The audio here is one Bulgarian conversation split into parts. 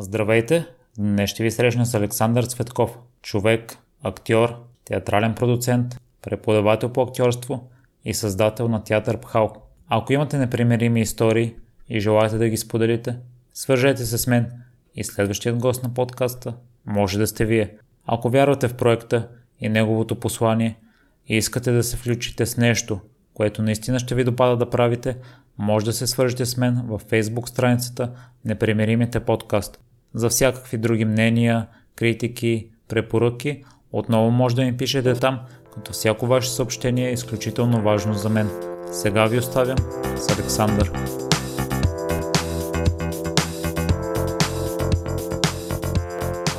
Здравейте! Днес ще ви срещна с Александър Цветков, човек, актьор, театрален продуцент, преподавател по актьорство и създател на театър Пхал. Ако имате непримирими истории и желаете да ги споделите, свържете се с мен и следващият гост на подкаста може да сте вие. Ако вярвате в проекта и неговото послание и искате да се включите с нещо, което наистина ще ви допада да правите, може да се свържете с мен във Facebook страницата Непримиримите подкаст. За всякакви други мнения, критики, препоръки, отново може да ми пишете там, като всяко ваше съобщение е изключително важно за мен. Сега ви оставям с Александър.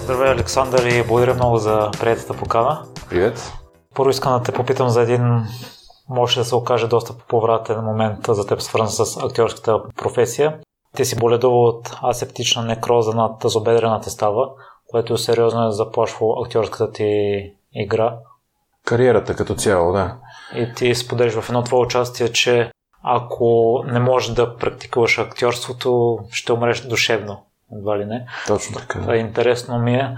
Здравей, Александър, и благодаря много за приятата покана. Привет. Първо искам да те попитам за един, може да се окаже доста повратен момент за теб, свързан с актьорската професия. Ти си боледувал от асептична некроза над тазобедрената става, което сериозно е заплашвало актьорската ти игра. Кариерата като цяло, да. И ти споделиш в едно твое участие, че ако не можеш да практикуваш актьорството, ще умреш душевно. Едва ли не? Точно така. Да. Интересно ми е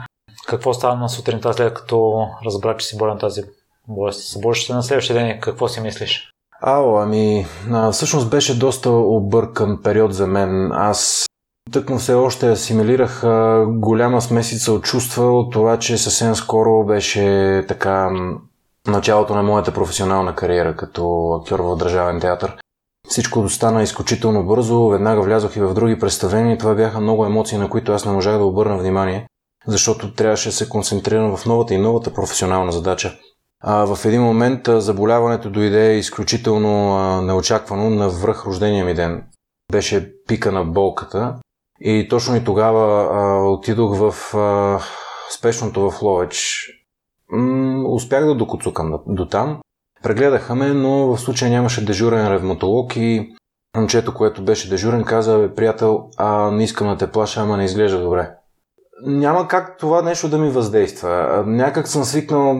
какво стана на сутринта след като разбра, че си болен тази болест. Се на следващия ден какво си мислиш? Ао, ами, а, всъщност беше доста объркан период за мен. Аз тъкмо все още асимилирах а, голяма смесица от чувства от това, че съвсем скоро беше така началото на моята професионална кариера като актьор в Държавен театър. Всичко стана изключително бързо, веднага влязох и в други представления. Това бяха много емоции, на които аз не можах да обърна внимание, защото трябваше да се концентрирам в новата и новата професионална задача. А, в един момент а, заболяването дойде изключително а, неочаквано на връх рождения ми ден. Беше пика на болката и точно и тогава а, отидох в а, спешното в Ловеч. М- успях да докоцукам до там. Прегледаха ме, но в случая нямаше дежурен ревматолог и момчето, което беше дежурен, каза, приятел, а не искам да те плаша, ама не изглежда добре няма как това нещо да ми въздейства. Някак съм свикнал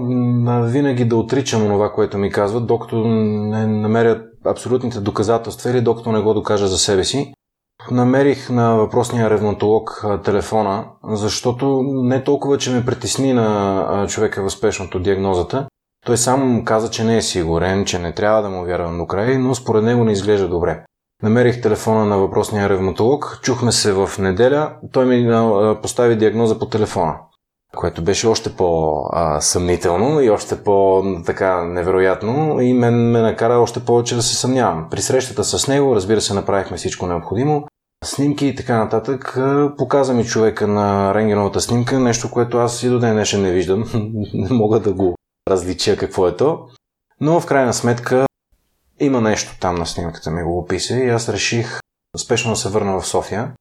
винаги да отричам това, което ми казват, докато не намеря абсолютните доказателства или докато не го докажа за себе си. Намерих на въпросния ревматолог телефона, защото не толкова, че ме притесни на човека в спешното диагнозата. Той сам каза, че не е сигурен, че не трябва да му вярвам до край, но според него не изглежда добре. Намерих телефона на въпросния ревматолог, чухме се в неделя, той ми постави диагноза по телефона, което беше още по-съмнително и още по-така невероятно и мен ме накара още повече да се съмнявам. При срещата с него, разбира се, направихме всичко необходимо, снимки и така нататък. Показа ми човека на рентгеновата снимка, нещо, което аз и до ден днешен не виждам. не мога да го различа какво е то. Но в крайна сметка има нещо там на снимката ми го описа и аз реших спешно да се върна в София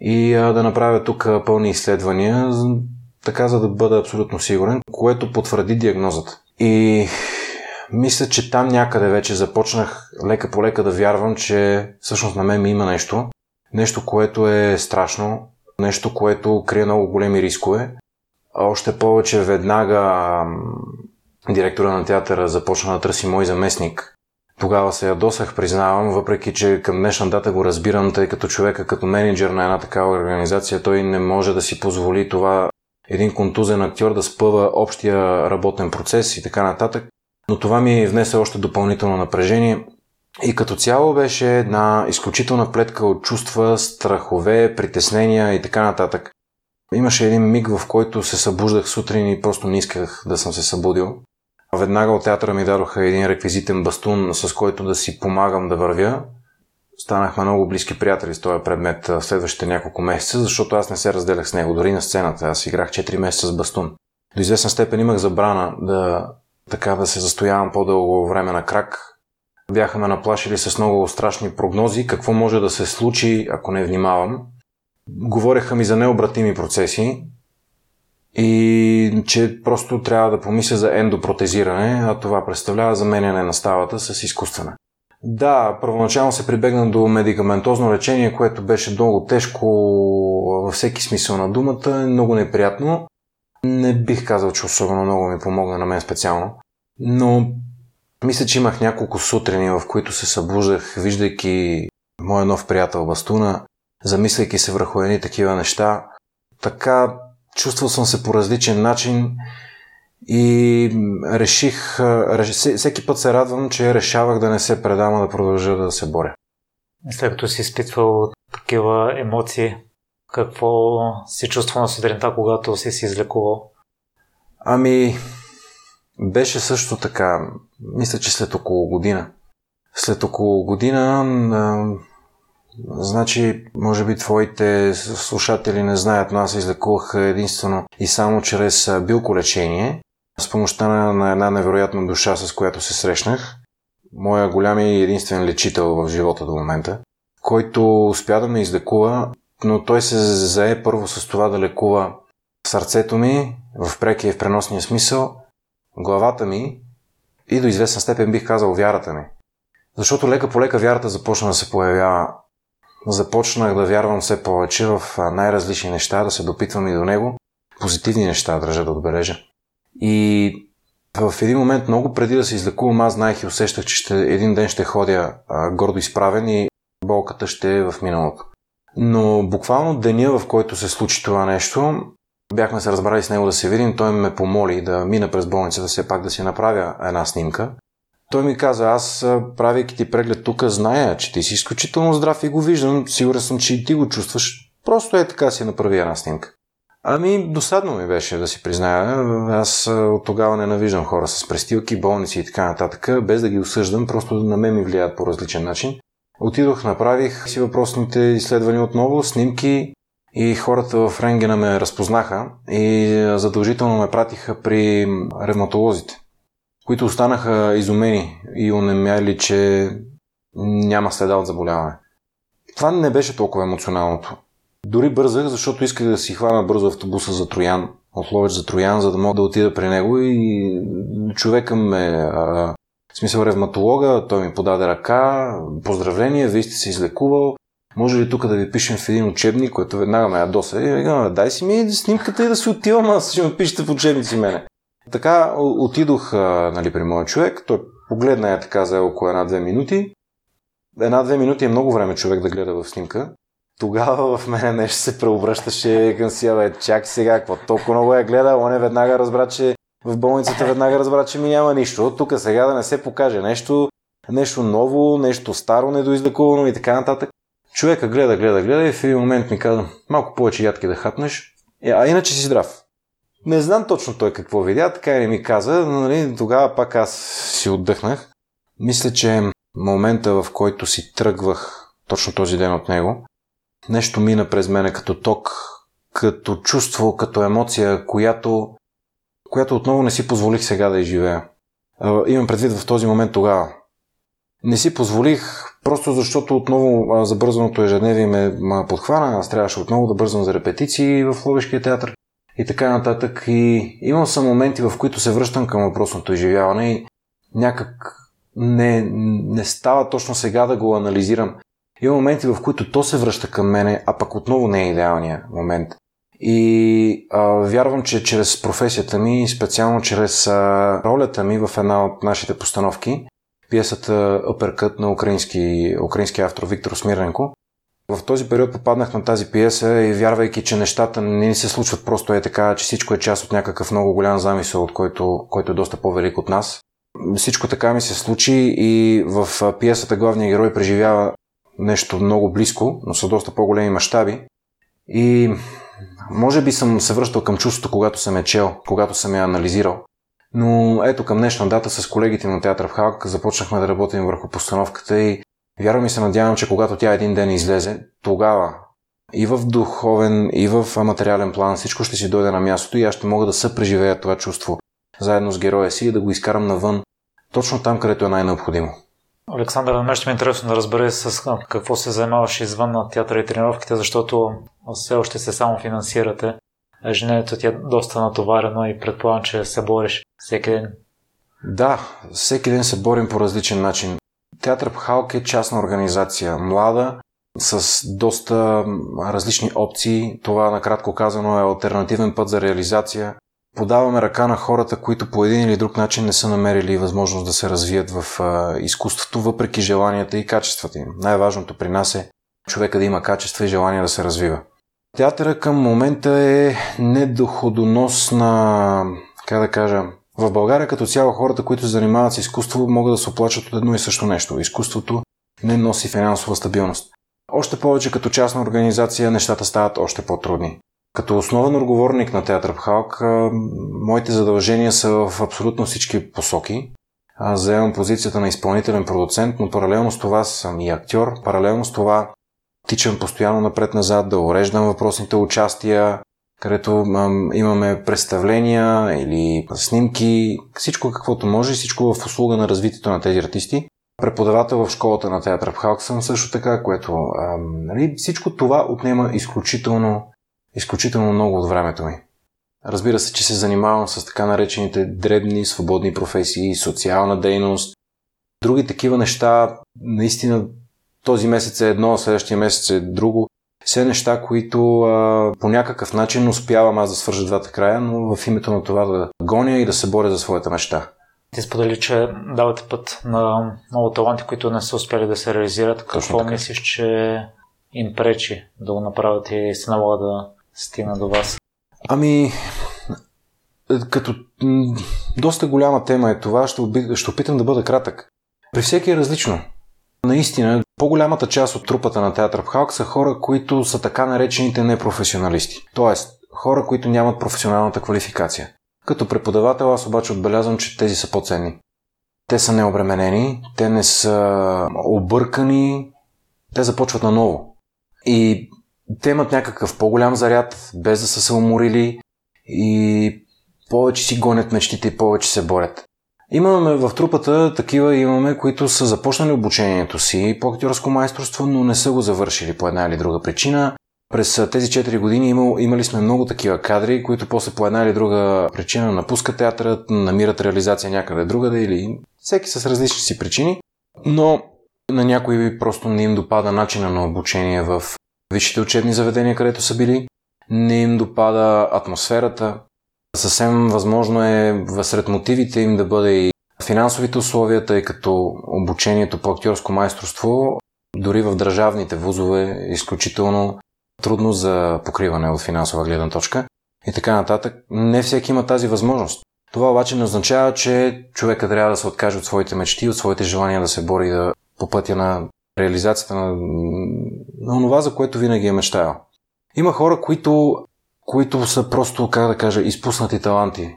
и а, да направя тук пълни изследвания, така за да бъда абсолютно сигурен, което потвърди диагнозата. И мисля, че там някъде вече започнах лека по лека да вярвам, че всъщност на мен ми има нещо. Нещо, което е страшно, нещо, което крие много големи рискове. Още повече веднага директора на театъра започна да търси мой заместник, тогава се ядосах, признавам, въпреки че към днешна дата го разбирам, тъй като човека като менеджер на една такава организация, той не може да си позволи това един контузен актьор да спъва общия работен процес и така нататък. Но това ми внесе още допълнително напрежение и като цяло беше една изключителна плетка от чувства, страхове, притеснения и така нататък. Имаше един миг, в който се събуждах сутрин и просто не исках да съм се събудил. Веднага от театъра ми дадоха един реквизитен бастун, с който да си помагам да вървя. Станахме много близки приятели с този предмет в следващите няколко месеца, защото аз не се разделях с него, дори на сцената. Аз играх 4 месеца с бастун. До известна степен имах забрана да, така, да се застоявам по-дълго време на крак. Бяха ме наплашили с много страшни прогнози, какво може да се случи, ако не внимавам. Говореха ми за необратими процеси, и че просто трябва да помисля за ендопротезиране, а това представлява заменяне на ставата с изкуствена. Да, първоначално се прибегна до медикаментозно лечение, което беше много тежко във всеки смисъл на думата, много неприятно. Не бих казал, че особено много ми помогна на мен специално, но мисля, че имах няколко сутрини, в които се събуждах, виждайки моя нов приятел Бастуна, замисляйки се върху едни такива неща – така чувствал съм се по различен начин и реших, реш... всеки път се радвам, че решавах да не се предам, а да продължа да се боря. След като си изпитвал такива емоции, какво си чувства на сутринта, когато си се излекувал? Ами, беше също така, мисля, че след около година. След около година, значи, може би твоите слушатели не знаят, но аз излекувах единствено и само чрез билколечение, с помощта на една невероятна душа, с която се срещнах. Моя голям и единствен лечител в живота до момента, който успя да ме излекува, но той се зае първо с това да лекува сърцето ми, в прекия и в преносния смисъл, главата ми и до известна степен бих казал вярата ми. Защото лека по лека вярата започна да се появява. Започнах да вярвам все повече в най-различни неща, да се допитвам и до него. Позитивни неща, държа да отбележа. И в един момент, много преди да се излекувам, аз знаех и усещах, че ще, един ден ще ходя а, гордо изправен и болката ще е в миналото. Но буквално деня, в който се случи това нещо, бяхме се разбрали с него да се видим, той ме помоли да мина през болницата, все пак да си направя една снимка. Той ми каза, аз правейки ти преглед тук, зная, че ти си изключително здрав и го виждам, сигурен съм, че и ти го чувстваш. Просто е така си направи една снимка. Ами, досадно ми беше да си призная. Аз от тогава ненавиждам хора с престилки, болници и така нататък, без да ги осъждам, просто на мен ми влияят по различен начин. Отидох, направих си въпросните изследвания отново, снимки и хората в рентгена ме разпознаха и задължително ме пратиха при ревматолозите, които останаха изумени и онемяли, че няма следа от заболяване. Това не беше толкова емоционалното. Дори бързах, защото исках да си хвана бързо автобуса за Троян, от за Троян, за да мога да отида при него и човека ме в смисъл ревматолога, той ми подаде ръка, поздравление, вие сте се излекувал, може ли тук да ви пишем в един учебник, който веднага ме ядоса и дай си ми снимката и да си отивам, аз ще ме пишете в учебници мене. Така отидох нали, при моя човек, той погледна я така за около една-две минути. Една-две минути е много време човек да гледа в снимка. Тогава в мене нещо се преобръщаше към си, бе, чак сега, какво толкова много я гледа, он е веднага разбра, че в болницата веднага разбра, че ми няма нищо. Тук сега да не се покаже нещо, нещо ново, нещо старо, недоизлекувано и така нататък. Човека гледа, гледа, гледа и в един момент ми каза, малко повече ядки да хапнеш, е, а иначе си здрав. Не знам точно той какво видя, така и не ми каза, но нали, тогава пак аз си отдъхнах. Мисля, че момента, в който си тръгвах точно този ден от него, нещо мина през мене като ток, като чувство, като емоция, която която отново не си позволих сега да изживея. Имам предвид в този момент тогава. Не си позволих, просто защото отново забързаното ежедневие ме подхвана. Аз трябваше отново да бързам за репетиции в Ловешкия театър и така нататък. И имам съм моменти, в които се връщам към въпросното изживяване и някак не, не става точно сега да го анализирам. Има моменти, в които то се връща към мене, а пък отново не е идеалният момент. И а, вярвам, че чрез професията ми, специално чрез а, ролята ми в една от нашите постановки, пиесата Uppercut на украински, украински автор Виктор Смиренко, в този период попаднах на тази пиеса и вярвайки, че нещата не се случват просто е така, че всичко е част от някакъв много голям замисъл, от който, който е доста по-велик от нас. Всичко така ми се случи и в пиесата главният герой преживява нещо много близко, но са доста по-големи мащаби. И може би съм се връщал към чувството, когато съм е чел, когато съм я анализирал. Но ето към днешна дата с колегите на театър в Халк започнахме да работим върху постановката и вярвам и се надявам, че когато тя един ден излезе, тогава и в духовен, и в материален план всичко ще си дойде на мястото и аз ще мога да съпреживея това чувство заедно с героя си и да го изкарам навън, точно там, където е най-необходимо. Александър, на мен ще ми е интересно да разбере с какво се занимаваш извън на театъра и тренировките, защото все още се само финансирате. Ежедневието ти е доста натоварено и предполагам, че се бориш всеки ден. Да, всеки ден се борим по различен начин. Театър Пхалк е частна организация, млада, с доста различни опции. Това, накратко казано, е альтернативен път за реализация подаваме ръка на хората, които по един или друг начин не са намерили възможност да се развият в изкуството, въпреки желанията и качествата им. Най-важното при нас е човека да има качества и желание да се развива. Театъра към момента е недоходоносна, как да кажа, в България като цяло хората, които се занимават с изкуство, могат да се оплачат от едно и също нещо. Изкуството не носи финансова стабилност. Още повече като частна организация нещата стават още по-трудни. Като основен отговорник на Театър Пхалк, моите задължения са в абсолютно всички посоки. Заемам позицията на изпълнителен продуцент, но паралелно с това съм и актьор. Паралелно с това тичам постоянно напред-назад да уреждам въпросните участия, където имаме представления или снимки, всичко каквото може, всичко в услуга на развитието на тези артисти. Преподавател в школата на театър в Халк съм също така, което нали, всичко това отнема изключително, изключително много от времето ми. Разбира се, че се занимавам с така наречените дребни, свободни професии, социална дейност, други такива неща. Наистина този месец е едно, следващия месец е друго. Все неща, които а, по някакъв начин успявам аз да свържа двата края, но в името на това да гоня и да се боря за своята мечта. Ти сподели, че давате път на много таланти, които не са успели да се реализират. Какво мислиш, че им пречи да го направят и се налага да стигна до вас? Ами, като доста голяма тема е това, ще, ще опитам да бъда кратък. При всеки е различно. Наистина, по-голямата част от трупата на театър Халк са хора, които са така наречените непрофесионалисти. Тоест, хора, които нямат професионалната квалификация. Като преподавател аз обаче отбелязвам, че тези са по-ценни. Те са необременени, те не са объркани, те започват наново. И те имат някакъв по-голям заряд, без да са се уморили и повече си гонят мечтите и повече се борят. Имаме в трупата такива, имаме, които са започнали обучението си по актьорско майсторство, но не са го завършили по една или друга причина. През тези 4 години имал, имали сме много такива кадри, които после по една или друга причина напускат театъра, намират реализация някъде другаде или всеки с различни си причини, но на някои просто не им допада начина на обучение в висшите учебни заведения, където са били, не им допада атмосферата. Съвсем възможно е сред мотивите им да бъде и финансовите условия, тъй като обучението по актьорско майсторство дори в държавните вузове е изключително трудно за покриване от финансова гледна точка и така нататък. Не всеки има тази възможност. Това обаче не означава, че човека трябва да се откаже от своите мечти, от своите желания да се бори да, по пътя на реализацията на, на това, за което винаги е мечтаял. Има хора, които, които са просто, как да кажа, изпуснати таланти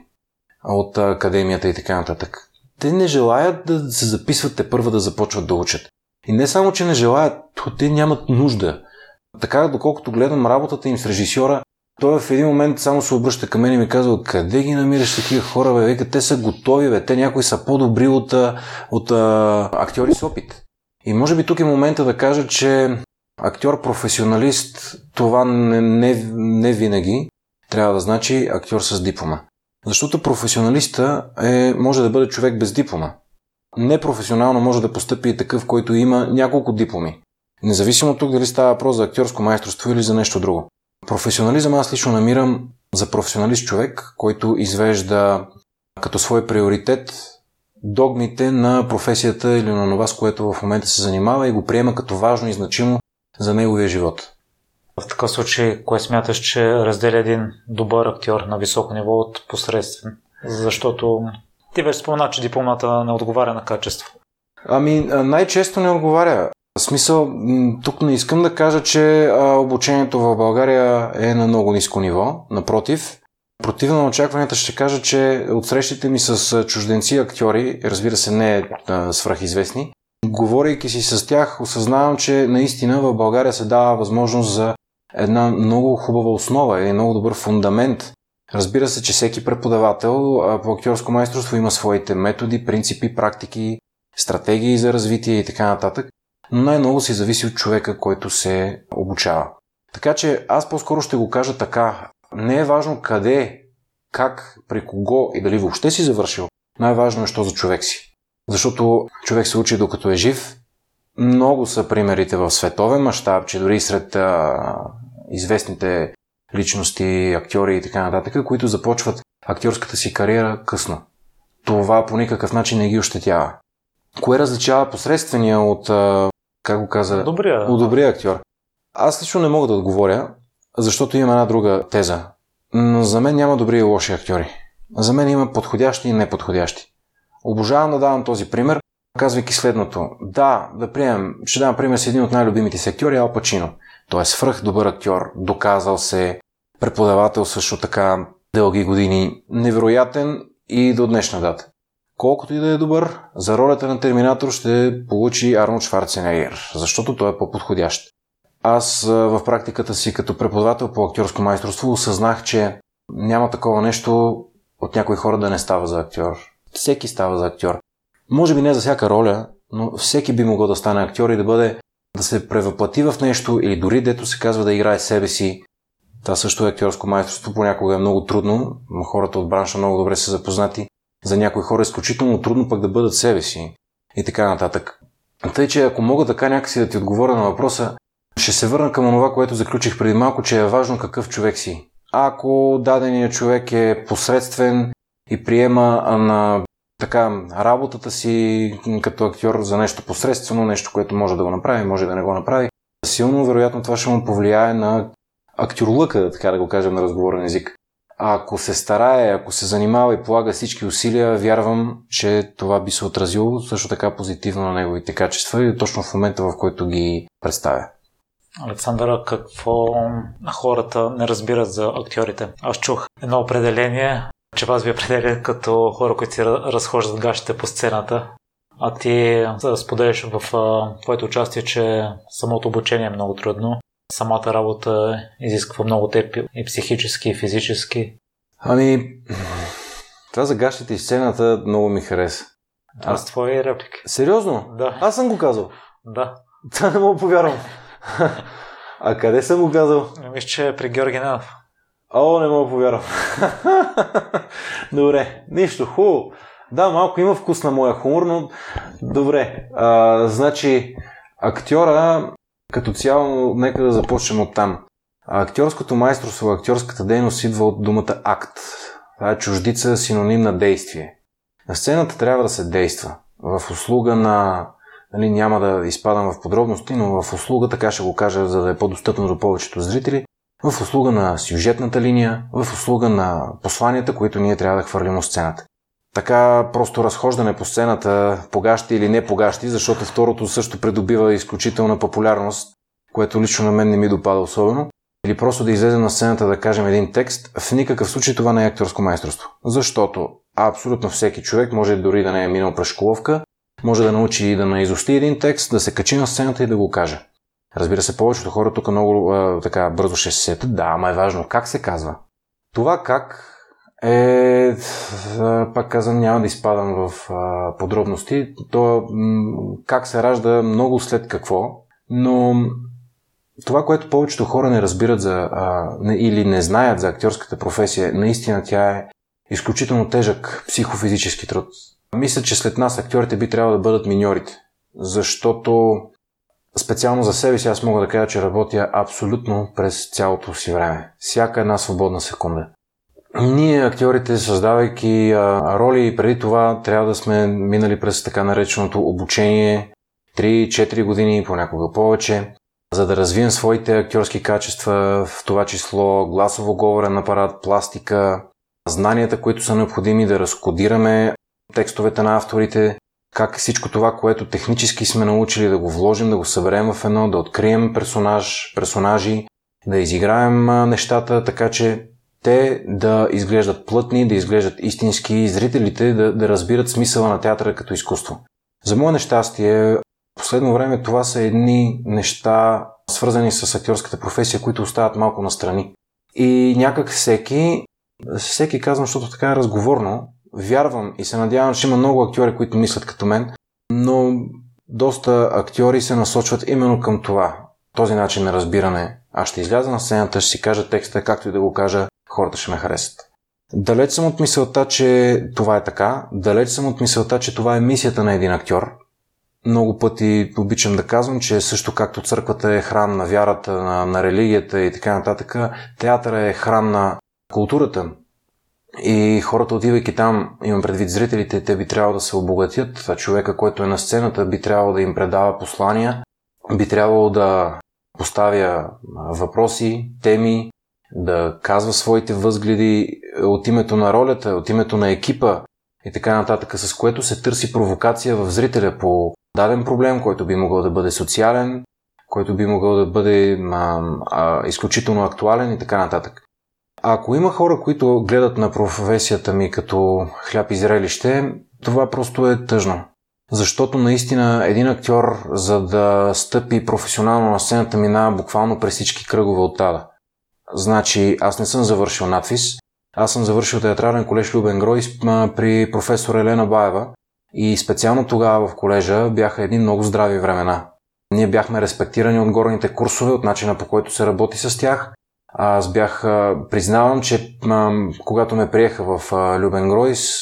от академията и така нататък. Те не желаят да се записват те първа да започват да учат. И не само, че не желаят, то те нямат нужда. Така, доколкото гледам работата им с режисьора, той в един момент само се обръща към мен и ми казва, къде ги намираш такива хора, бе? Века, те са готови, бе. Те някои са по-добри от, от, от актьори с опит. И може би тук е момента да кажа, че актьор-професионалист, това не, не, не винаги трябва да значи актьор с диплома. Защото професионалиста е, може да бъде човек без диплома. Непрофесионално може да постъпи и такъв, който има няколко дипломи. Независимо тук дали става въпрос за актьорско майсторство или за нещо друго. Професионализъм аз лично намирам за професионалист човек, който извежда като свой приоритет догмите на професията или на това, с което в момента се занимава и го приема като важно и значимо за неговия живот. В такъв случай, кое смяташ, че разделя един добър актьор на високо ниво от посредствен? Защото ти вече спомена, че дипломата не отговаря на качество. Ами, най-често не отговаря. В смисъл, тук не искам да кажа, че обучението в България е на много ниско ниво. Напротив, противно на очакванията ще кажа, че от срещите ми с чужденци актьори, разбира се не е свръхизвестни, говорейки си с тях, осъзнавам, че наистина в България се дава възможност за една много хубава основа, един много добър фундамент. Разбира се, че всеки преподавател по актьорско майсторство има своите методи, принципи, практики, стратегии за развитие и така нататък но най-много си зависи от човека, който се обучава. Така че аз по-скоро ще го кажа така. Не е важно къде, как, при кого и дали въобще си завършил. Най-важно е, що за човек си. Защото човек се учи докато е жив. Много са примерите в световен мащаб, че дори сред а, известните личности, актьори и така нататък, които започват актьорската си кариера късно. Това по никакъв начин не ги ощетява. Кое различава посредствения от как го каза, добрия, от добрия актьор. Аз лично не мога да отговоря. защото има една друга теза. Но за мен няма добри и лоши актьори. За мен има подходящи и неподходящи. Обожавам да давам този пример, казвайки следното. Да, да приемем, ще дам пример с един от най-любимите си актьори, Ал Пачино. Той е свръх добър актьор, доказал се, преподавател също така дълги години, невероятен и до днешна дата. Колкото и да е добър, за ролята на Терминатор ще получи Арнолд Шварценегер, защото той е по-подходящ. Аз в практиката си като преподавател по актьорско майсторство осъзнах, че няма такова нещо от някои хора да не става за актьор. Всеки става за актьор. Може би не за всяка роля, но всеки би могъл да стане актьор и да бъде да се превъплати в нещо или дори дето се казва да играе себе си. Това също е актьорско майсторство, понякога е много трудно, но хората от бранша много добре са запознати. За някои хора е изключително трудно пък да бъдат себе си и така нататък. Тъй, че ако мога така някакси да ти отговоря на въпроса, ще се върна към това, което заключих преди малко, че е важно какъв човек си. Ако даденият човек е посредствен и приема на така работата си като актьор за нещо посредствено, нещо, което може да го направи, може да не го направи, силно вероятно това ще му повлияе на актьорлъка, така да го кажем на разговорен език. А ако се старае, ако се занимава и полага всички усилия, вярвам, че това би се отразило също така позитивно на неговите качества и точно в момента, в който ги представя. Александър, какво хората не разбират за актьорите? Аз чух едно определение, че вас ви определя като хора, които си разхождат гащите по сцената, а ти споделяш в твоето участие, че самото обучение е много трудно. Самата работа изисква много теб и психически, и физически. Ами, това за гащите и сцената много ми хареса. Аз твои реплики. Сериозно? Да. Аз съм го казал. Да. Това не мога повярвам. а къде съм го казал? Мисля, че е при Георги Ненов. О, не мога повярвам. добре, нищо, хубаво. Да, малко има вкус на моя хумор, но добре. А, значи, актьора като цяло, нека да започнем от там. Актьорското майсторство, актьорската дейност идва от думата акт. Това е чуждица, синоним на действие. На сцената трябва да се действа. В услуга на нали, няма да изпадам в подробности, но в услуга, така ще го кажа, за да е по-достъпно до повечето зрители, в услуга на сюжетната линия, в услуга на посланията, които ние трябва да хвърлим от сцената. Така просто разхождане по сцената, погащи или не погащи, защото второто също придобива изключителна популярност, което лично на мен не ми допада особено. Или просто да излезе на сцената да кажем един текст, в никакъв случай това не е акторско майсторство. Защото абсолютно всеки човек може дори да не е минал през школовка, може да научи и да наизусти един текст, да се качи на сцената и да го каже. Разбира се, повечето хора тук много а, така бързо ще се сетят. Да, ама е важно как се казва. Това как е, пак казвам, няма да изпадам в а, подробности. То м- как се ражда много след какво, но това, което повечето хора не разбират за, а, не, или не знаят за актьорската професия, наистина тя е изключително тежък психофизически труд. Мисля, че след нас актьорите би трябвало да бъдат миньорите, защото специално за себе си аз мога да кажа, че работя абсолютно през цялото си време. Всяка една свободна секунда. Ние, актьорите, създавайки а, роли, преди това трябва да сме минали през така нареченото обучение 3-4 години, понякога повече, за да развием своите актьорски качества, в това число гласово говорен апарат, пластика, знанията, които са необходими да разкодираме текстовете на авторите, как всичко това, което технически сме научили да го вложим, да го съберем в едно, да открием персонаж, персонажи, да изиграем нещата, така че те да изглеждат плътни, да изглеждат истински и зрителите да, да разбират смисъла на театъра като изкуство. За мое нещастие, в последно време това са едни неща, свързани с актьорската професия, които остават малко настрани. И някак всеки, всеки казвам, защото така е разговорно, вярвам и се надявам, че има много актьори, които мислят като мен, но доста актьори се насочват именно към това. Този начин на разбиране. Аз ще изляза на сцената, ще си кажа текста, както и да го кажа, хората ще ме харесат. Далеч съм от мисълта, че това е така. Далеч съм от мисълта, че това е мисията на един актьор. Много пъти обичам да казвам, че също както църквата е храм на вярата, на, на религията и така нататък, театъра е храм на културата. И хората, отивайки там, имам предвид зрителите, те би трябвало да се обогатят. А човека, който е на сцената, би трябвало да им предава послания, би трябвало да поставя въпроси, теми, да казва своите възгледи от името на ролята, от името на екипа и така нататък, с което се търси провокация в зрителя по даден проблем, който би могъл да бъде социален, който би могъл да бъде а, а, изключително актуален и така нататък. Ако има хора, които гледат на професията ми като хляб и зрелище, това просто е тъжно. Защото наистина един актьор, за да стъпи професионално на сцената, минава буквално през всички кръгове от тада. Значи, аз не съм завършил надфис, аз съм завършил театрален колеж Любен Грой при професор Елена Баева и специално тогава в колежа бяха едни много здрави времена. Ние бяхме респектирани от горните курсове, от начина по който се работи с тях. Аз бях, признавам, че когато ме приеха в Любен Гройс,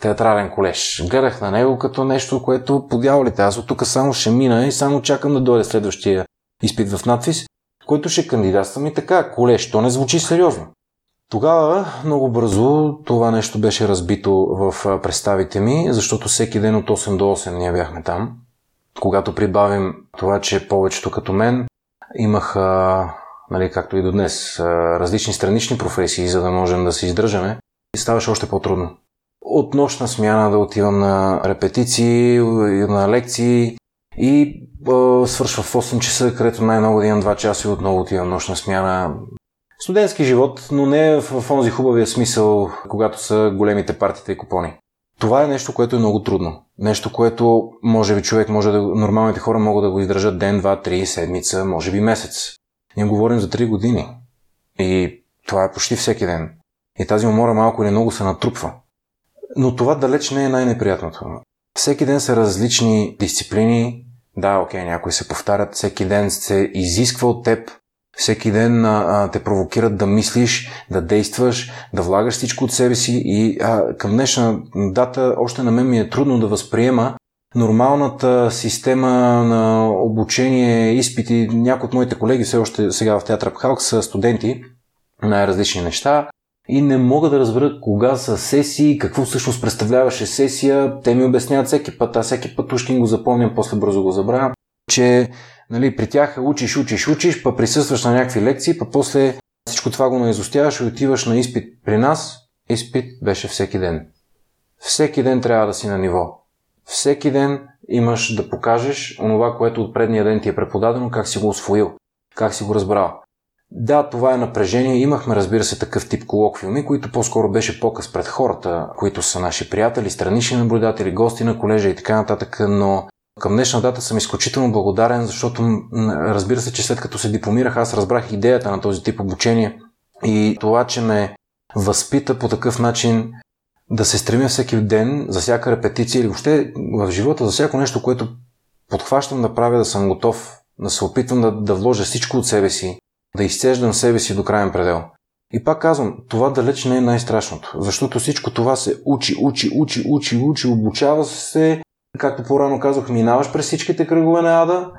театрален колеж, гледах на него като нещо, което подявалите. Аз от тук само ще мина и само чакам да дойде следващия изпит в надфис, който ще кандидатствам и така. Колеж, то не звучи сериозно. Тогава много бързо това нещо беше разбито в представите ми, защото всеки ден от 8 до 8 ние бяхме там. Когато прибавим това, че повечето като мен имаха, нали, както и до днес, различни странични професии, за да можем да се издържаме, ставаше още по-трудно. От нощна смяна да отивам на репетиции, на лекции и е, свършва в 8 часа, където най-много да имам 2 часа и отново отивам нощна смяна студентски живот, но не в онзи хубавия смисъл, когато са големите партите и купони. Това е нещо, което е много трудно. Нещо, което може би човек може да... Нормалните хора могат да го издържат ден, два, три, седмица, може би месец. Ние говорим за три години. И това е почти всеки ден. И тази умора малко или много се натрупва. Но това далеч не е най-неприятното. Всеки ден са различни дисциплини. Да, окей, някои се повтарят. Всеки ден се изисква от теб всеки ден а, те провокират да мислиш, да действаш, да влагаш всичко от себе си и а, към днешна дата още на мен ми е трудно да възприема нормалната система на обучение, изпити. Някои от моите колеги все още сега в театър Пхалк са студенти на различни неща и не мога да разбера кога са сесии, какво всъщност представляваше сесия. Те ми обясняват всеки път, аз всеки път ушки го запомням, после бързо го забравям, че Нали, при тях учиш, учиш, учиш, па присъстваш на някакви лекции, па после всичко това го наизостяваш и отиваш на изпит. При нас изпит беше всеки ден. Всеки ден трябва да си на ниво. Всеки ден имаш да покажеш онова, което от предния ден ти е преподадено, как си го освоил, как си го разбрал. Да, това е напрежение. Имахме, разбира се, такъв тип колоквиуми, които по-скоро беше показ пред хората, които са наши приятели, странични наблюдатели, гости на колежа и така нататък, но към днешна дата съм изключително благодарен, защото разбира се, че след като се дипломирах, аз разбрах идеята на този тип обучение и това, че ме възпита по такъв начин да се стремя всеки ден за всяка репетиция или въобще в живота за всяко нещо, което подхващам да правя, да съм готов, да се опитвам да, да вложа всичко от себе си, да изцеждам себе си до крайен предел. И пак казвам, това далеч не е най-страшното, защото всичко това се учи, учи, учи, учи, учи, обучава се, както по-рано казах, минаваш през всичките кръгове на ада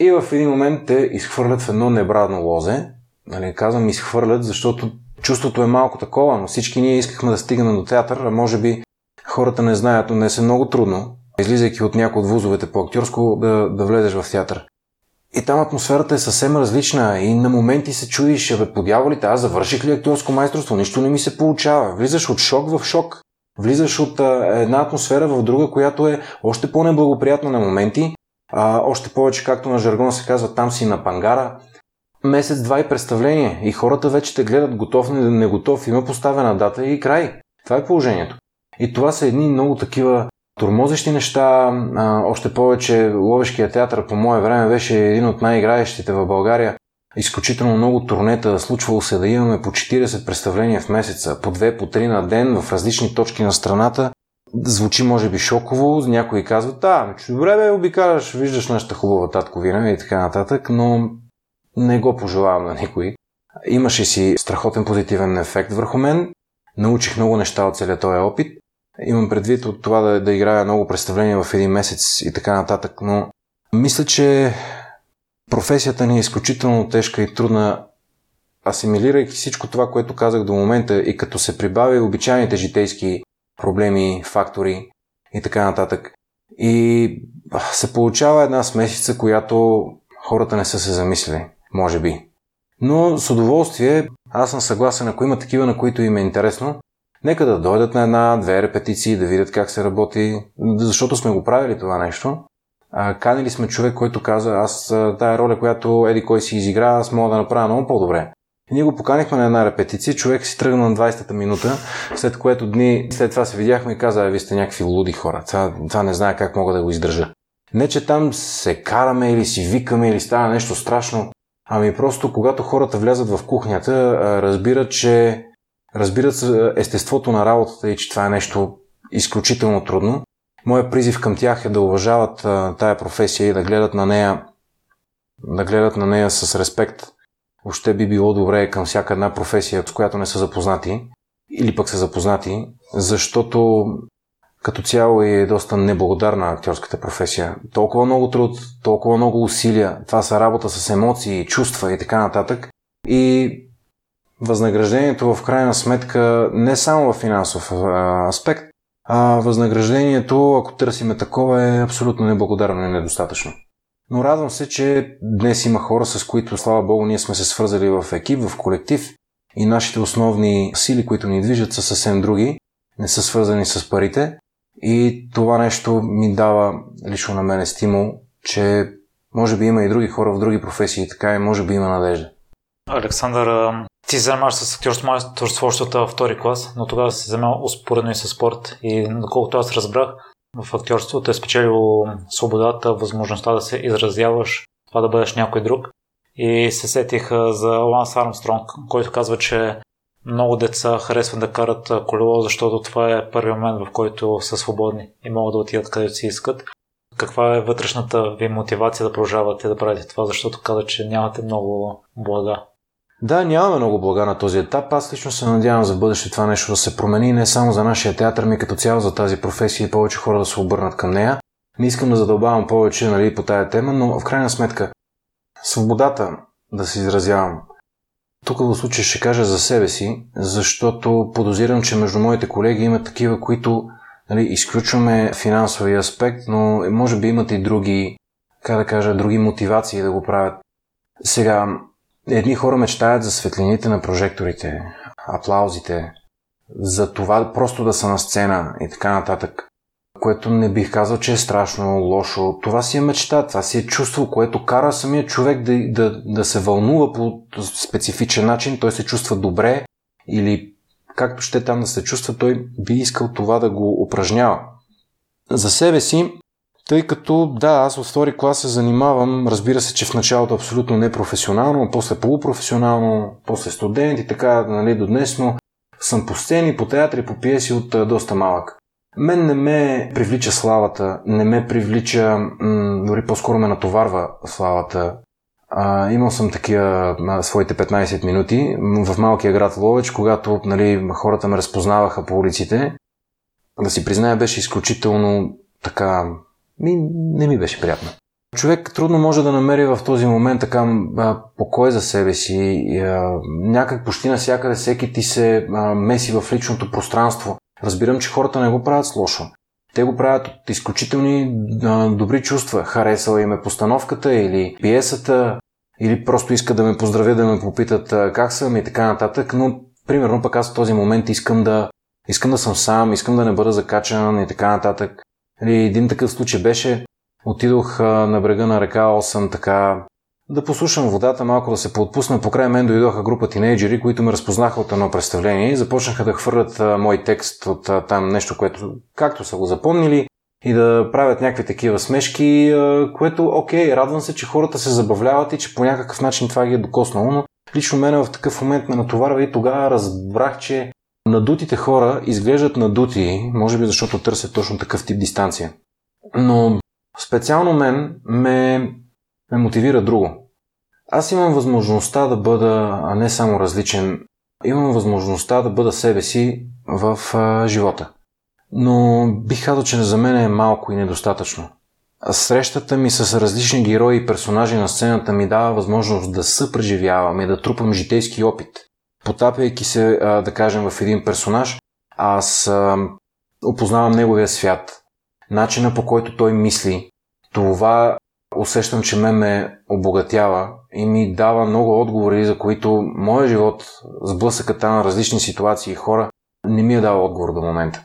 и в един момент те изхвърлят в едно небрадно лозе. Нали, казвам изхвърлят, защото чувството е малко такова, но всички ние искахме да стигнем до театър, а може би хората не знаят, но не е много трудно, излизайки от някои от вузовете по актьорско, да, да влезеш в театър. И там атмосферата е съвсем различна и на моменти се чудиш, бе, подявалите, аз завърших ли актьорско майсторство, нищо не ми се получава. Влизаш от шок в шок. Влизаш от а, една атмосфера в друга, която е още по-неблагоприятна на моменти, а, още повече, както на жаргон се казва, там си на пангара. Месец-два и представление и хората вече те гледат готов, не готов, има поставена дата и край. Това е положението. И това са едни много такива турмозещи неща. А, още повече Ловешкия театър по мое време беше един от най-играещите в България изключително много турнета. Случвало се да имаме по 40 представления в месеца, по 2, по 3 на ден в различни точки на страната. Звучи може би шоково, някои казват, че добре бе, обикаляш, виждаш нашата хубава татковина и така нататък, но не го пожелавам на никой. Имаше си страхотен позитивен ефект върху мен, научих много неща от целият този опит. Имам предвид от това да, да играя много представления в един месец и така нататък, но мисля, че Професията ни е изключително тежка и трудна, асимилирайки всичко това, което казах до момента и като се прибави обичайните житейски проблеми, фактори и така нататък. И се получава една смесица, която хората не са се замислили, може би. Но с удоволствие, аз съм съгласен, ако има такива, на които им е интересно, нека да дойдат на една-две репетиции, да видят как се работи, защото сме го правили това нещо. А, канили сме човек, който каза, аз тая роля, която Еди кой си изигра, аз мога да направя много по-добре. И ние го поканихме на една репетиция, човек си тръгна на 20-та минута, след което дни след това се видяхме и каза, вие сте някакви луди хора, това, това не знае как мога да го издържа. Не, че там се караме или си викаме или става нещо страшно, ами просто когато хората влязат в кухнята, разбират, че разбират естеството на работата и че това е нещо изключително трудно. Моя призив към тях е да уважават тая професия и да гледат на нея да гледат на нея с респект. Въобще би било добре към всяка една професия, с която не са запознати, или пък са запознати, защото като цяло е доста неблагодарна актьорската професия. Толкова много труд, толкова много усилия, това са работа с емоции, чувства и така нататък. И възнаграждението в крайна сметка не само в финансов аспект, а възнаграждението, ако търсиме такова, е абсолютно неблагодарно и недостатъчно. Но радвам се, че днес има хора, с които, слава Богу, ние сме се свързали в екип, в колектив и нашите основни сили, които ни движат, са съвсем други, не са свързани с парите. И това нещо ми дава лично на мене стимул, че може би има и други хора в други професии, така и може би има надежда. Александър, ти занимаваш с актьорство майсторство още от втори клас, но тогава се занимава успоредно и с спорт. И доколкото аз разбрах, в актьорството е спечелил свободата, възможността да се изразяваш, това да бъдеш някой друг. И се сетих за Ланс Армстронг, който казва, че много деца харесват да карат колело, защото това е първият момент, в който са свободни и могат да отидат където си искат. Каква е вътрешната ви мотивация да продължавате да правите това, защото каза, че нямате много блага? Да, нямаме много блага на този етап. Аз лично се надявам за бъдеще това нещо да се промени не само за нашия театър, ми като цяло за тази професия и повече хора да се обърнат към нея. Не искам да задълбавам повече нали, по тая тема, но в крайна сметка свободата да се изразявам. Тук в случая ще кажа за себе си, защото подозирам, че между моите колеги има такива, които нали, изключваме финансовия аспект, но може би имат и други, как да кажа, други мотивации да го правят. Сега, Едни хора мечтаят за светлините на прожекторите, аплаузите, за това просто да са на сцена и така нататък, което не бих казал, че е страшно, лошо. Това си е мечта, това си е чувство, което кара самия човек да, да, да се вълнува по специфичен начин, той се чувства добре или както ще там да се чувства, той би искал това да го упражнява. За себе си тъй като, да, аз от втори клас се занимавам, разбира се, че в началото абсолютно непрофесионално, после полупрофесионално, после студент и така, нали, до днес, но съм по сцени, по театри, по пиеси от доста малък. Мен не ме привлича славата, не ме привлича, дори по-скоро ме натоварва славата. А, имал съм такива а, своите 15 минути в малкия град Ловеч, когато нали, хората ме разпознаваха по улиците. Да си призная, беше изключително така ми, не ми беше приятно. Човек трудно може да намери в този момент така покой за себе си. някак почти навсякъде всеки ти се меси в личното пространство. Разбирам, че хората не го правят с лошо. Те го правят от изключителни добри чувства. Харесала им е постановката или пиесата, или просто искат да ме поздравят, да ме попитат как съм и така нататък. Но, примерно, пък аз в този момент искам да, искам да съм сам, искам да не бъда закачан и така нататък. Нали, един такъв случай беше, отидох на брега на река Осъм така да послушам водата, малко да се поотпусна. Покрай мен дойдоха група тинейджери, които ме разпознаха от едно представление и започнаха да хвърлят мой текст от там нещо, което както са го запомнили и да правят някакви такива смешки, а, което окей, радвам се, че хората се забавляват и че по някакъв начин това ги е докоснало, но лично мене в такъв момент ме натоварва и тогава разбрах, че Надутите хора изглеждат надути, може би защото търсят точно такъв тип дистанция. Но специално мен ме, ме мотивира друго. Аз имам възможността да бъда, не само различен, имам възможността да бъда себе си в а, живота. Но бих казал, че за мен е малко и недостатъчно. Срещата ми с различни герои и персонажи на сцената ми дава възможност да съпреживявам и да трупам житейски опит – потапяйки се, да кажем, в един персонаж, аз опознавам неговия свят, начина по който той мисли, това усещам, че ме ме обогатява и ми дава много отговори, за които моят живот, сблъсъката на различни ситуации и хора, не ми е дал отговор до момента.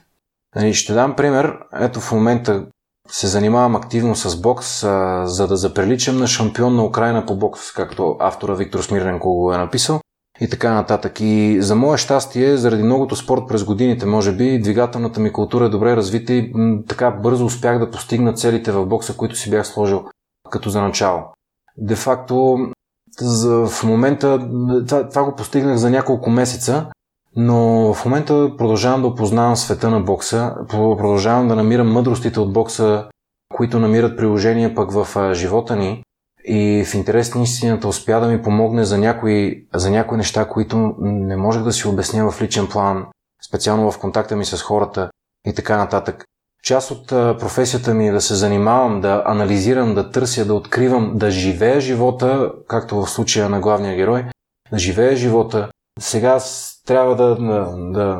Нали, ще дам пример. Ето в момента се занимавам активно с бокс, а, за да заприличам на шампион на Украина по бокс, както автора Виктор Смирненко го е написал и така нататък. И за мое щастие, заради многото спорт през годините, може би, двигателната ми култура е добре развита и м- така бързо успях да постигна целите в бокса, които си бях сложил като за начало. Де факто, в момента това, това го постигнах за няколко месеца, но в момента продължавам да опознавам света на бокса, продължавам да намирам мъдростите от бокса, които намират приложение пък в живота ни и в интерес на истината успя да ми помогне за някои, за някои неща, които не можех да си обясня в личен план, специално в контакта ми с хората и така нататък. Част от професията ми е да се занимавам, да анализирам, да търся, да откривам, да живея живота, както в случая на главния герой, да живея живота. Сега трябва да, да, да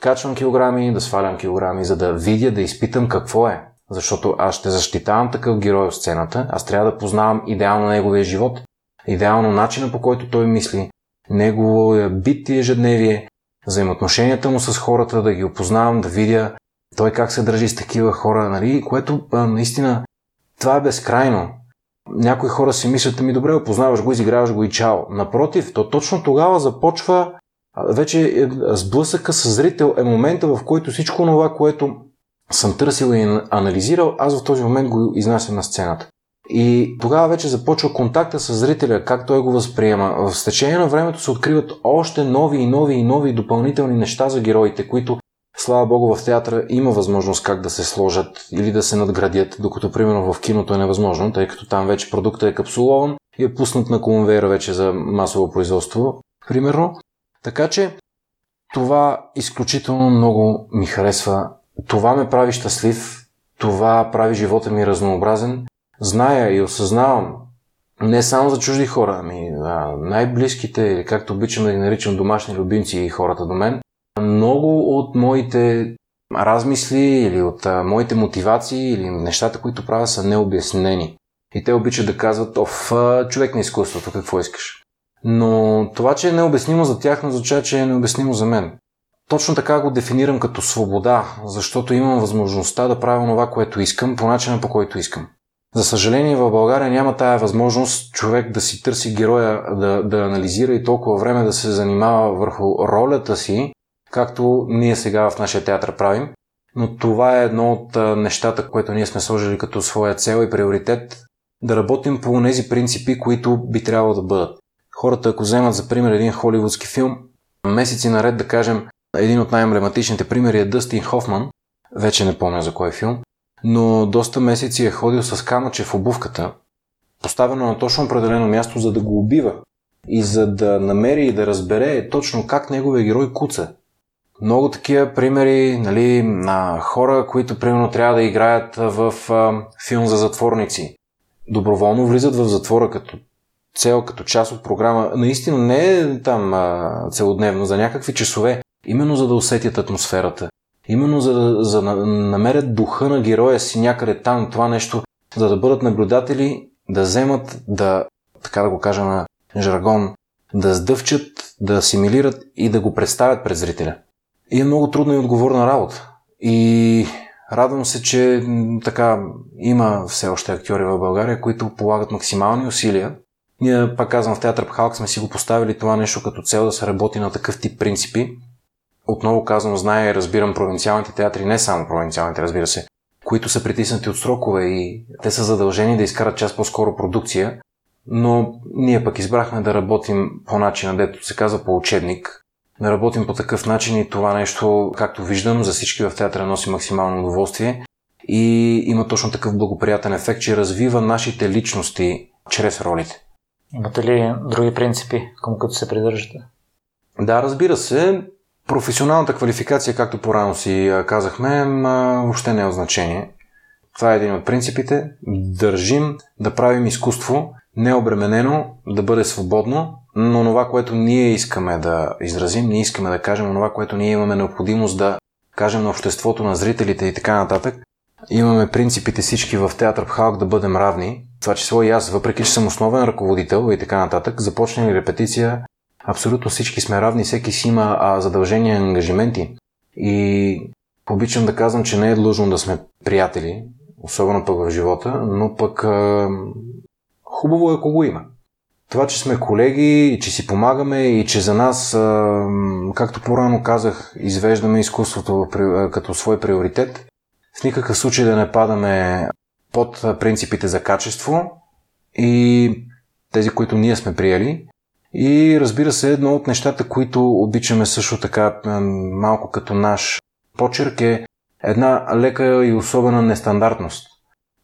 качвам килограми, да свалям килограми, за да видя, да изпитам какво е. Защото аз ще защитавам такъв герой в сцената, аз трябва да познавам идеално неговия живот, идеално начина по който той мисли, неговия бит и ежедневие, взаимоотношенията му с хората, да ги опознавам, да видя той как се държи с такива хора, нали? което а, наистина това е безкрайно. Някои хора си мислят, ми добре, опознаваш го, изиграваш го и чао. Напротив, то точно тогава започва вече е, сблъсъка с зрител е момента, в който всичко това, което съм търсил и анализирал, аз в този момент го изнасям на сцената. И тогава вече започва контакта с зрителя, как той го възприема. В течение на времето се откриват още нови и нови и нови допълнителни неща за героите, които, слава богу, в театъра има възможност как да се сложат или да се надградят, докато примерно в киното е невъзможно, тъй като там вече продуктът е капсулован и е пуснат на конвейера вече за масово производство, примерно. Така че това изключително много ми харесва това ме прави щастлив, това прави живота ми разнообразен. Зная и осъзнавам не само за чужди хора, ами най-близките, или както обичам да ги наричам домашни любимци и хората до мен, много от моите размисли или от а, моите мотивации или нещата, които правя, са необяснени. И те обичат да казват, оф, човек на изкуството, какво искаш? Но това, че е необяснимо за тях, не означава, че е необяснимо за мен. Точно така го дефинирам като свобода, защото имам възможността да правя това, което искам, по начина по който искам. За съжаление в България няма тая възможност човек да си търси героя, да, да анализира и толкова време да се занимава върху ролята си, както ние сега в нашия театър правим. Но това е едно от нещата, което ние сме сложили като своя цел и приоритет да работим по тези принципи, които би трябвало да бъдат. Хората, ако вземат за пример един холивудски филм, месеци наред да кажем, един от най-емблематичните примери е Дъстин Хофман, вече не помня за кой филм, но доста месеци е ходил с камъче в обувката, поставено на точно определено място, за да го убива и за да намери и да разбере точно как неговия герой куца. Много такива примери нали, на хора, които примерно трябва да играят в а, филм за затворници. Доброволно влизат в затвора като цел, като част от програма. Наистина не е там а, целодневно, за някакви часове. Именно за да усетят атмосферата. Именно за да, за намерят духа на героя си някъде там, това нещо, за да бъдат наблюдатели, да вземат, да, така да го кажа на жаргон, да сдъвчат, да асимилират и да го представят пред зрителя. И е много трудна и отговорна работа. И радвам се, че така има все още актьори в България, които полагат максимални усилия. Ние, пак казвам, в театър Пхалк сме си го поставили това нещо като цел да се работи на такъв тип принципи, отново казвам, знае и разбирам провинциалните театри, не само провинциалните, разбира се, които са притиснати от срокове и те са задължени да изкарат час по-скоро продукция, но ние пък избрахме да работим по начина, дето се казва по учебник, да работим по такъв начин и това нещо, както виждам, за всички в театъра носи максимално удоволствие и има точно такъв благоприятен ефект, че развива нашите личности чрез ролите. Имате ли други принципи, към които се придържате? Да, разбира се. Професионалната квалификация, както по-рано си казахме, въобще не е от значение. Това е един от принципите. Държим да правим изкуство необременено, да бъде свободно, но това, което ние искаме да изразим, ние искаме да кажем това, което ние имаме необходимост да кажем на обществото, на зрителите и така нататък. Имаме принципите всички в театър Халк да бъдем равни. това число и аз, въпреки че съм основен ръководител и така нататък, започнали репетиция, абсолютно всички сме равни, всеки си има а, задължения и ангажименти. И обичам да казвам, че не е длъжно да сме приятели, особено пък в живота, но пък а, хубаво е ако го има. Това, че сме колеги, че си помагаме и че за нас, както по-рано казах, извеждаме изкуството като свой приоритет, в никакъв случай да не падаме под принципите за качество и тези, които ние сме приели. И разбира се, едно от нещата, които обичаме също така малко като наш почерк е една лека и особена нестандартност.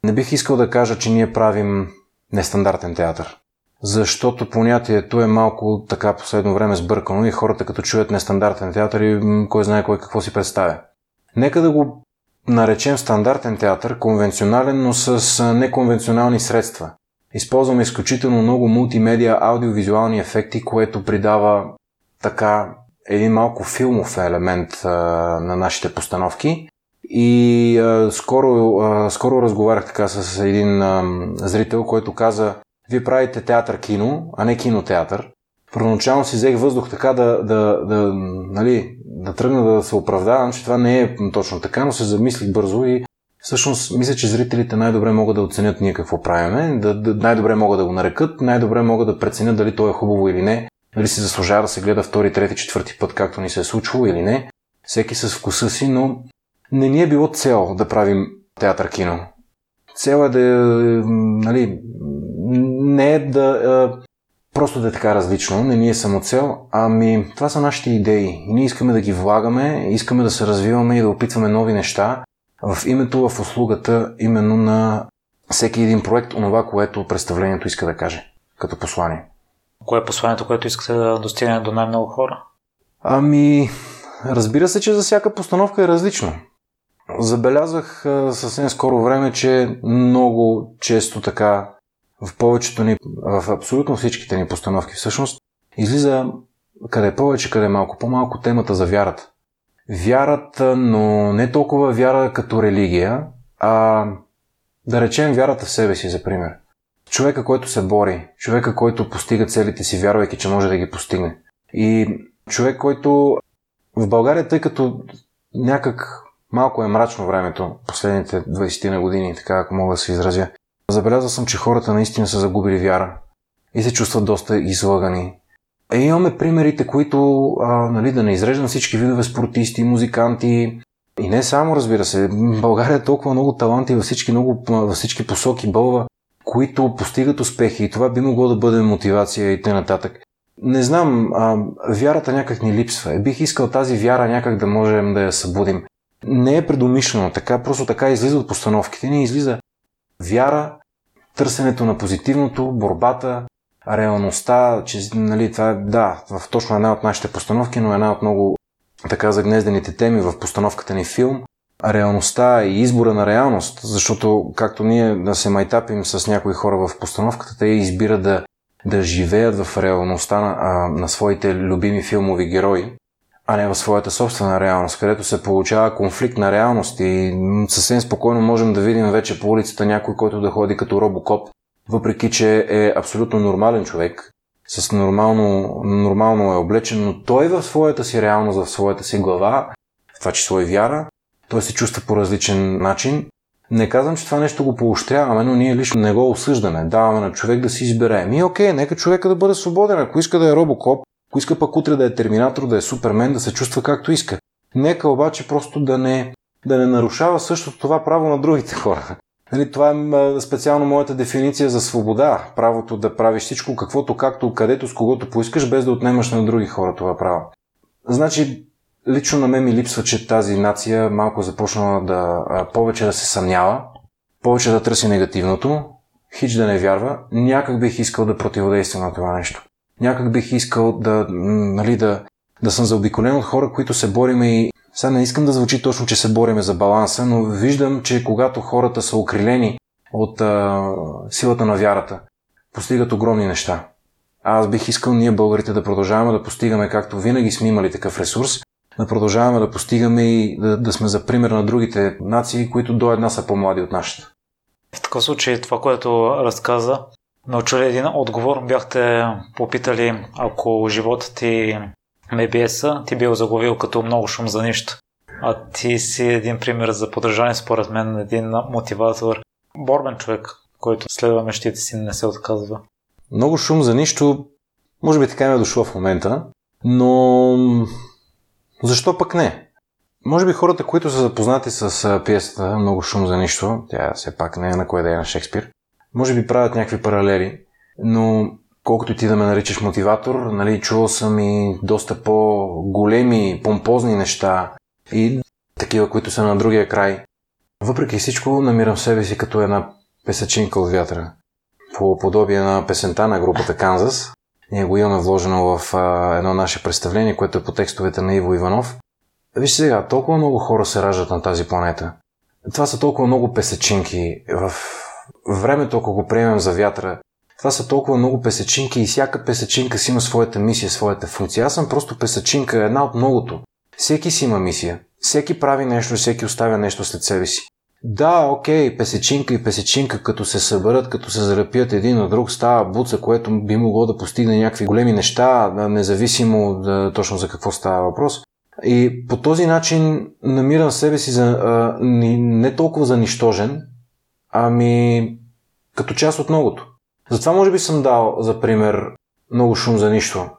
Не бих искал да кажа, че ние правим нестандартен театър. Защото понятието е малко така последно време сбъркано и хората като чуят нестандартен театър и кой знае кой какво си представя. Нека да го наречем стандартен театър, конвенционален, но с неконвенционални средства. Използваме изключително много мултимедиа, аудиовизуални ефекти, което придава така един малко филмов елемент а, на нашите постановки. И а, скоро, а, скоро разговарях така с един а, зрител, който каза, вие правите театър-кино, а не кинотеатър. Първоначално си взех въздух така да, да, да, нали, да тръгна да се оправдавам, че това не е точно така, но се замислих бързо и всъщност мисля, че зрителите най-добре могат да оценят ние какво правиме, да, да, най-добре могат да го нарекат, най-добре могат да преценят дали то е хубаво или не, дали се заслужава да се гледа втори, трети, четвърти път, както ни се е случвало или не. Всеки с вкуса си, но не ни е било цел да правим театър кино. Цел е да, нали, не е да просто да е така различно, не ни е самоцел, ами това са нашите идеи. И ние искаме да ги влагаме, искаме да се развиваме и да опитваме нови неща в името, в услугата именно на всеки един проект, онова, което представлението иска да каже като послание. Кое е посланието, което искате да достигне до най-много хора? Ами, разбира се, че за всяка постановка е различно. Забелязах съвсем скоро време, че много често така в повечето ни, в абсолютно всичките ни постановки всъщност, излиза къде повече, къде малко по-малко темата за вярата. Вярата, но не толкова вяра като религия, а да речем вярата в себе си, за пример. Човека, който се бори, човека, който постига целите си, вярвайки, че може да ги постигне. И човек, който в България, тъй като някак малко е мрачно времето, последните 20 на години, така ако мога да се изразя, Забелязал съм, че хората наистина са загубили вяра и се чувстват доста излагани. Е, имаме примерите, които, а, нали, да не изреждам всички видове спортисти, музиканти, и не само, разбира се. България е толкова много таланти във всички, много, във всички посоки бълва, които постигат успехи и това би могло да бъде мотивация и т.н. Не знам, а, вярата някак ни липсва. Бих искал тази вяра някак да можем да я събудим. Не е предумишлено, така, просто така излиза от постановките. Ни, излиза вяра търсенето на позитивното, борбата, реалността, че нали, това е, да, в точно една от нашите постановки, но една от много така загнездените теми в постановката ни филм, реалността и избора на реалност, защото както ние да се майтапим с някои хора в постановката, те избират да, да живеят в реалността на, а, на своите любими филмови герои а не в своята собствена реалност, където се получава конфликт на реалност и съвсем спокойно можем да видим вече по улицата някой, който да ходи като робокоп, въпреки че е абсолютно нормален човек, с нормално, нормално е облечен, но той в своята си реалност, в своята си глава, в това число и вяра, той се чувства по различен начин. Не казвам, че това нещо го поощряваме, но ние лично не го осъждаме. Даваме на човек да си избере. Ми окей, нека човека да бъде свободен. Ако иска да е робокоп, ако иска пък утре да е Терминатор, да е Супермен, да се чувства както иска. Нека обаче просто да не, да не нарушава същото това право на другите хора. Нали, това е специално моята дефиниция за свобода. Правото да правиш всичко каквото, както, където, с когото поискаш, без да отнемаш на други хора това право. Значи, лично на мен ми липсва, че тази нация малко започна да повече да се съмнява, повече да търси негативното, хич да не вярва. Някак бих искал да противодейства на това нещо някак бих искал да, нали, да, да съм заобиколен от хора, които се бориме и сега не искам да звучи точно, че се бориме за баланса, но виждам, че когато хората са окрилени от а, силата на вярата, постигат огромни неща. Аз бих искал ние българите да продължаваме да постигаме, както винаги сме имали такъв ресурс, да продължаваме да постигаме и да, да сме за пример на другите нации, които до една са по-млади от нашата. В такъв случай това, което разказа, научили един отговор, бяхте попитали, ако живота ти ме биеса, ти бил заглавил като много шум за нищо. А ти си един пример за подражание, според мен, един мотиватор, борбен човек, който следва мечтите си, не се отказва. Много шум за нищо, може би така ми е дошло в момента, но защо пък не? Може би хората, които са запознати с пиесата Много шум за нищо, тя все пак не е на кое да е на Шекспир, може би правят някакви паралели, но колкото ти да ме наричаш мотиватор, нали, чувал съм и доста по-големи, помпозни неща и такива, които са на другия край. Въпреки всичко, намирам себе си като една песачинка от вятъра. По подобие на песента на групата Канзас. Ние го имаме вложено в а, едно наше представление, което е по текстовете на Иво Иванов. Виж сега, толкова много хора се раждат на тази планета. Това са толкова много песачинки. В времето, ако го приемем за вятъра, това са толкова много песачинки и всяка песачинка си има своята мисия, своята функция. Аз съм просто песачинка, една от многото. Всеки си има мисия. Всеки прави нещо, всеки оставя нещо след себе си. Да, окей, песечинка и песечинка, като се съберат, като се зарапият един на друг, става буца, което би могло да постигне някакви големи неща, независимо да, точно за какво става въпрос. И по този начин намирам себе си за, а, не толкова за нищожен, ами като част от многото. Затова може би съм дал за пример много шум за нищо.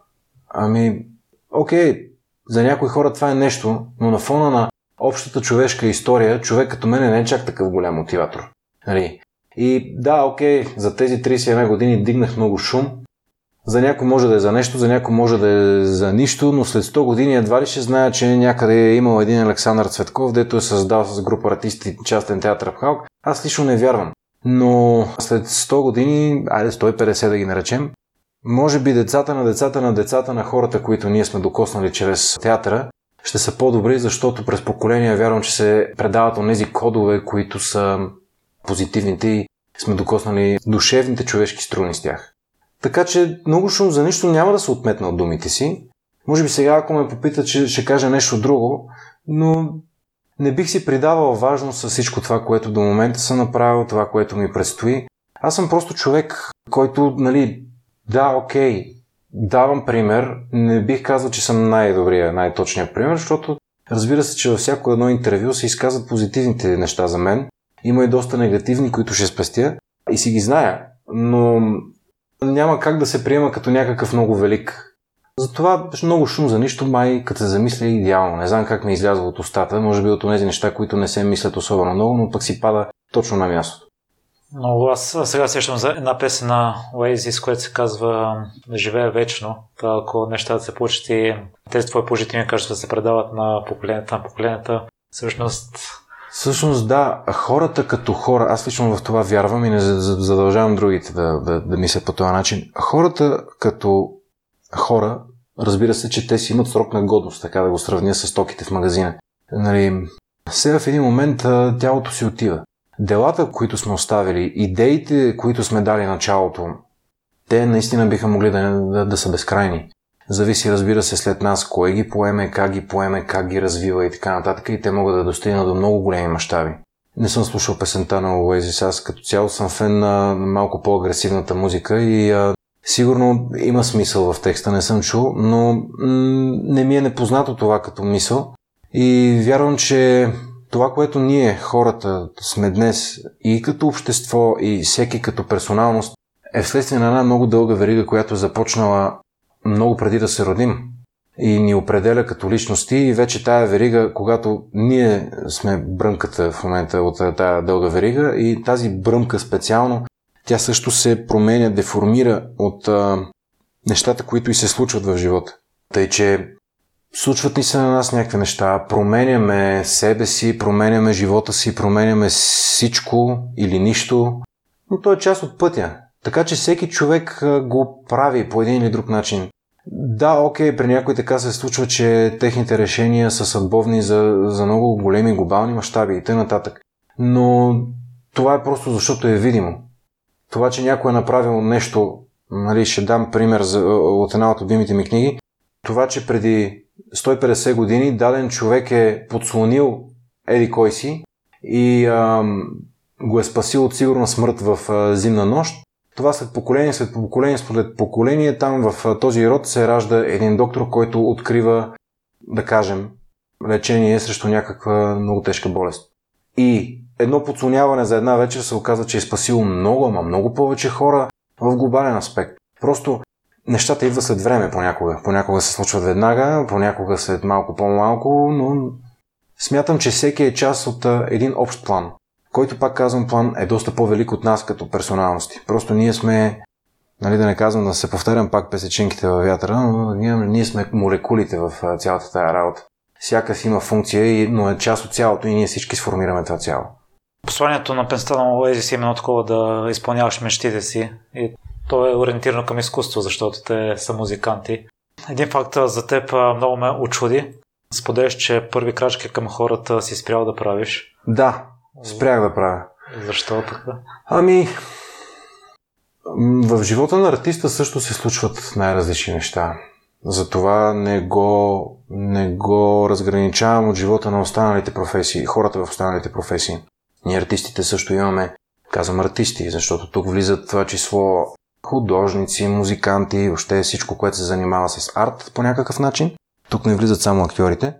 Ами, окей, за някои хора това е нещо, но на фона на общата човешка история, човек като мен не е чак такъв голям мотиватор. Нали? И да, окей, за тези 31 години дигнах много шум. За някой може да е за нещо, за някой може да е за нищо, но след 100 години едва ли ще знае, че някъде е имал един Александър Цветков, дето е създал с група артисти частен театър в. Аз лично не вярвам. Но след 100 години, айде 150 да ги наречем, може би децата на децата на децата на хората, които ние сме докоснали чрез театъра, ще са по-добри, защото през поколения вярвам, че се предават от тези кодове, които са позитивните и сме докоснали душевните човешки струни с тях. Така че много шум за нищо няма да се отметна от думите си. Може би сега, ако ме попитат, че ще кажа нещо друго, но не бих си придавал важност с всичко това, което до момента съм направил, това, което ми предстои. Аз съм просто човек, който, нали, да, окей, давам пример. Не бих казал, че съм най-добрия, най-точният пример, защото разбира се, че във всяко едно интервю се изказват позитивните неща за мен. Има и доста негативни, които ще спестя и си ги зная, но няма как да се приема като някакъв много велик. Затова много шум за нищо, май като се замисля е идеално. Не знам как ми излязва от устата, може би от тези неща, които не се мислят особено много, но пък си пада точно на мястото. Но аз сега сещам за една песен на Oasis, която се казва Живее вечно. Та, ако нещата се получат и тези твои положителни качества се предават на поколенията на поколенията, всъщност Всъщност да, хората като хора, аз лично в това вярвам и не задължавам другите да, да, да мислят по този начин. Хората като хора, разбира се, че те си имат срок на годност, така да го сравня с токите в магазина. Нали, сега в един момент тялото си отива делата, които сме оставили, идеите, които сме дали началото, те наистина биха могли да, да, да са безкрайни. Зависи, разбира се, след нас кой ги поеме, как ги поеме, как ги развива и така нататък и те могат да достигнат до много големи мащаби. Не съм слушал песента на Oasis, аз като цяло съм фен на малко по-агресивната музика и а, сигурно има смисъл в текста, не съм чул, но м- не ми е непознато това като мисъл и вярвам, че това, което ние, хората, сме днес и като общество, и всеки като персоналност, е вследствие на една много дълга верига, която е започнала много преди да се родим и ни определя като личности и вече тая верига, когато ние сме бръмката в момента от тая дълга верига и тази бръмка специално, тя също се променя, деформира от а, нещата, които и се случват в живота. Тъй, че Случват ни се на нас някакви неща, променяме себе си, променяме живота си, променяме всичко или нищо, но то е част от пътя. Така че всеки човек го прави по един или друг начин. Да, окей, при някои така се случва, че техните решения са съдбовни за, за много големи глобални мащаби и т.н. Но това е просто защото е видимо. Това, че някой е направил нещо, нали, ще дам пример за, от една от любимите ми книги, това, че преди 150 години даден човек е подслонил еди кой си и ам, го е спасил от сигурна смърт в зимна нощ. Това след поколение, след поколение, след поколение, там в този род се ражда един доктор, който открива, да кажем, лечение срещу някаква много тежка болест. И едно подслоняване за една вечер се оказва, че е спасило много, ама много повече хора в глобален аспект. Просто нещата идват след време понякога. Понякога се случват веднага, понякога след малко по-малко, но смятам, че всеки е част от един общ план, който, пак казвам, план е доста по-велик от нас като персоналности. Просто ние сме, нали да не казвам да се повтарям пак песечинките във вятъра, но ние, ние сме молекулите в цялата тази работа. Всяка си има функция, но е част от цялото и ние всички сформираме това цяло. Посланието на пенста на Оазис е именно такова да изпълняваш мечтите си и то е ориентирано към изкуство, защото те са музиканти. Един факт за теб много ме очуди. Споделяш, че първи крачки към хората си спрял да правиш. Да, спрях да правя. Защо така? Ами, в живота на артиста също се случват най-различни неща. Затова не го, не го разграничавам от живота на останалите професии, хората в останалите професии. Ние артистите също имаме, казвам артисти, защото тук влизат това число художници, музиканти, въобще всичко, което се занимава с арт по някакъв начин. Тук не влизат само актьорите.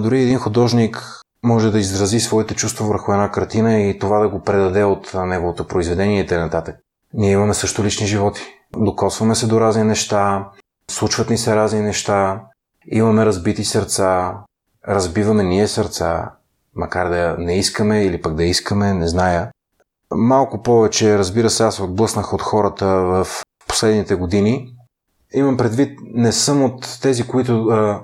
Дори един художник може да изрази своите чувства върху една картина и това да го предаде от неговото произведение и т.н. Ние имаме също лични животи. Докосваме се до разни неща, случват ни се разни неща, имаме разбити сърца, разбиваме ние сърца, макар да не искаме или пък да искаме, не зная. Малко повече, разбира се, аз отблъснах от хората в последните години. Имам предвид, не съм от тези, които а,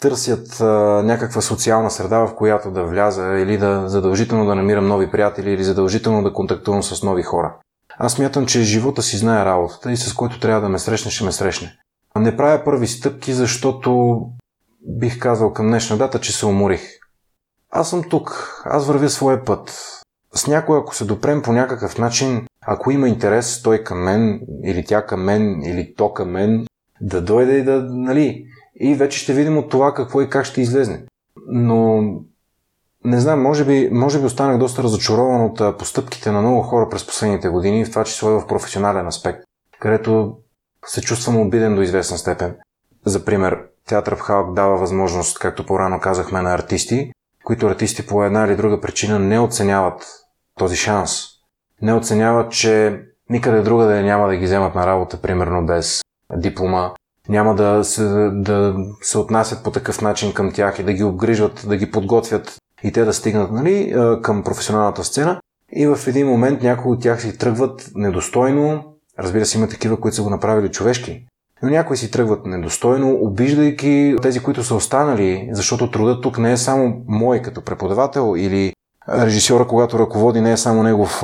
търсят а, някаква социална среда, в която да вляза или да задължително да намирам нови приятели или задължително да контактувам с нови хора. Аз мятам, че живота си знае работата и с който трябва да ме срещне, ще ме срещне. Не правя първи стъпки, защото бих казал към днешна дата, че се уморих. Аз съм тук, аз вървя своя път. С някой, ако се допрем по някакъв начин, ако има интерес той към мен, или тя към мен, или то към мен, да дойде и да, нали, и вече ще видим от това какво и как ще излезне. Но не знам, може би, може би останах доста разочарован от постъпките на много хора през последните години, в това число и в професионален аспект, където се чувствам обиден до известна степен. За пример, Театър в Халк дава възможност, както по-рано казахме, на артисти, които артисти по една или друга причина не оценяват този шанс. Не оценяват, че никъде друга да няма да ги вземат на работа, примерно без диплома, няма да се, да се отнасят по такъв начин към тях и да ги обгрижват, да ги подготвят и те да стигнат нали, към професионалната сцена. И в един момент някои от тях си тръгват недостойно. Разбира се, има такива, които са го направили човешки. Но някои си тръгват недостойно, обиждайки тези, които са останали, защото трудът тук не е само мой като преподавател или режисьора, когато ръководи, не е само негов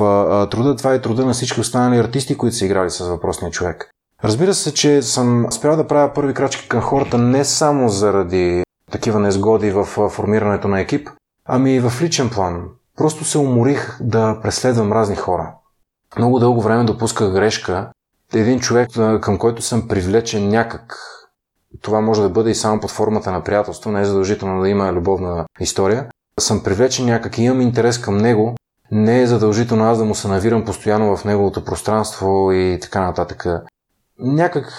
труда, това е труда на всички останали артисти, които са играли с въпросния човек. Разбира се, че съм спрял да правя първи крачки към хората не само заради такива незгоди в формирането на екип, ами и в личен план. Просто се уморих да преследвам разни хора. Много дълго време допусках грешка. Един човек, към който съм привлечен някак. Това може да бъде и само под формата на приятелство, не е задължително да има любовна история. Съм привлечен някак и имам интерес към него. Не е задължително аз да му се навирам постоянно в неговото пространство и така нататък някак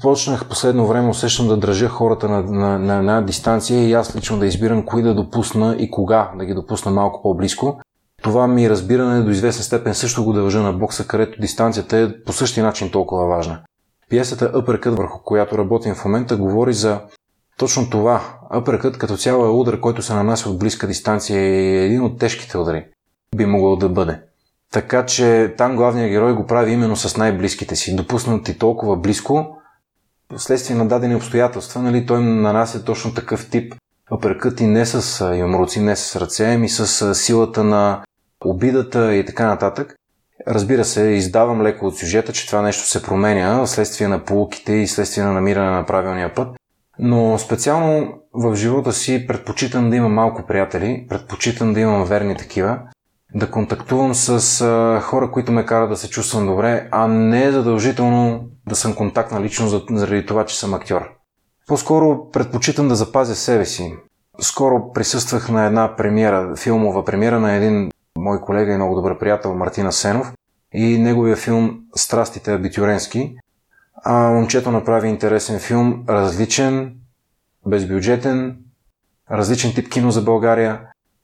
почнах последно време, усещам да държа хората на, на, на една дистанция и аз лично да избирам кои да допусна и кога да ги допусна малко по-близко. Това ми разбиране до известна степен също го дължа на бокса, където дистанцията е по същия начин толкова важна. Пиесата Uppercut, върху която работим в момента, говори за точно това. Uppercut като цяло е удар, който се нанася от близка дистанция и е един от тежките удари. Би могло да бъде. Така че там главният герой го прави именно с най-близките си. Допуснати толкова близко, вследствие на дадени обстоятелства, нали, той нанася точно такъв тип апъркът не с юмруци, не с ръце, ами с силата на обидата и така нататък. Разбира се, издавам леко от сюжета, че това нещо се променя вследствие на полуките и вследствие на намиране на правилния път. Но специално в живота си предпочитам да имам малко приятели, предпочитам да имам верни такива, да контактувам с хора, които ме карат да се чувствам добре, а не е задължително да съм контактна лично заради това, че съм актьор. По-скоро предпочитам да запазя себе си. Скоро присъствах на една премиера, филмова премиера на един мой колега и много добър приятел Мартина Сенов и неговия филм Страстите Абитюренски. А момчето направи интересен филм, различен, безбюджетен, различен тип кино за България.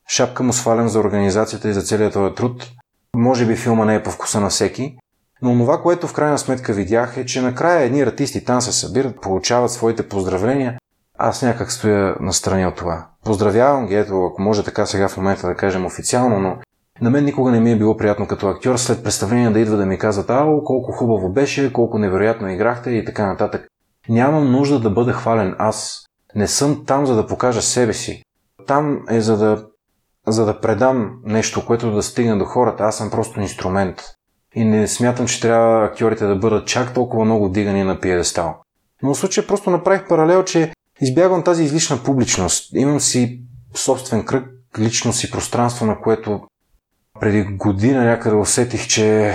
Шапка му свалям за организацията и за целият този труд. Може би филма не е по вкуса на всеки, но това, което в крайна сметка видях е, че накрая едни артисти там се събират, получават своите поздравления. Аз някак стоя настрани от това. Поздравявам ги, ето, ако може така сега в момента да кажем официално, но на мен никога не ми е било приятно като актьор след представление да идва да ми казват, ао, колко хубаво беше, колко невероятно играхте и така нататък. Нямам нужда да бъда хвален аз. Не съм там за да покажа себе си. Там е за да, за да предам нещо, което да стигне до хората. Аз съм просто инструмент. И не смятам, че трябва актьорите да бъдат чак толкова много дигани на пиедестал. Но в случая просто направих паралел, че избягвам тази излишна публичност. Имам си собствен кръг, личност и пространство, на което преди година някъде усетих, че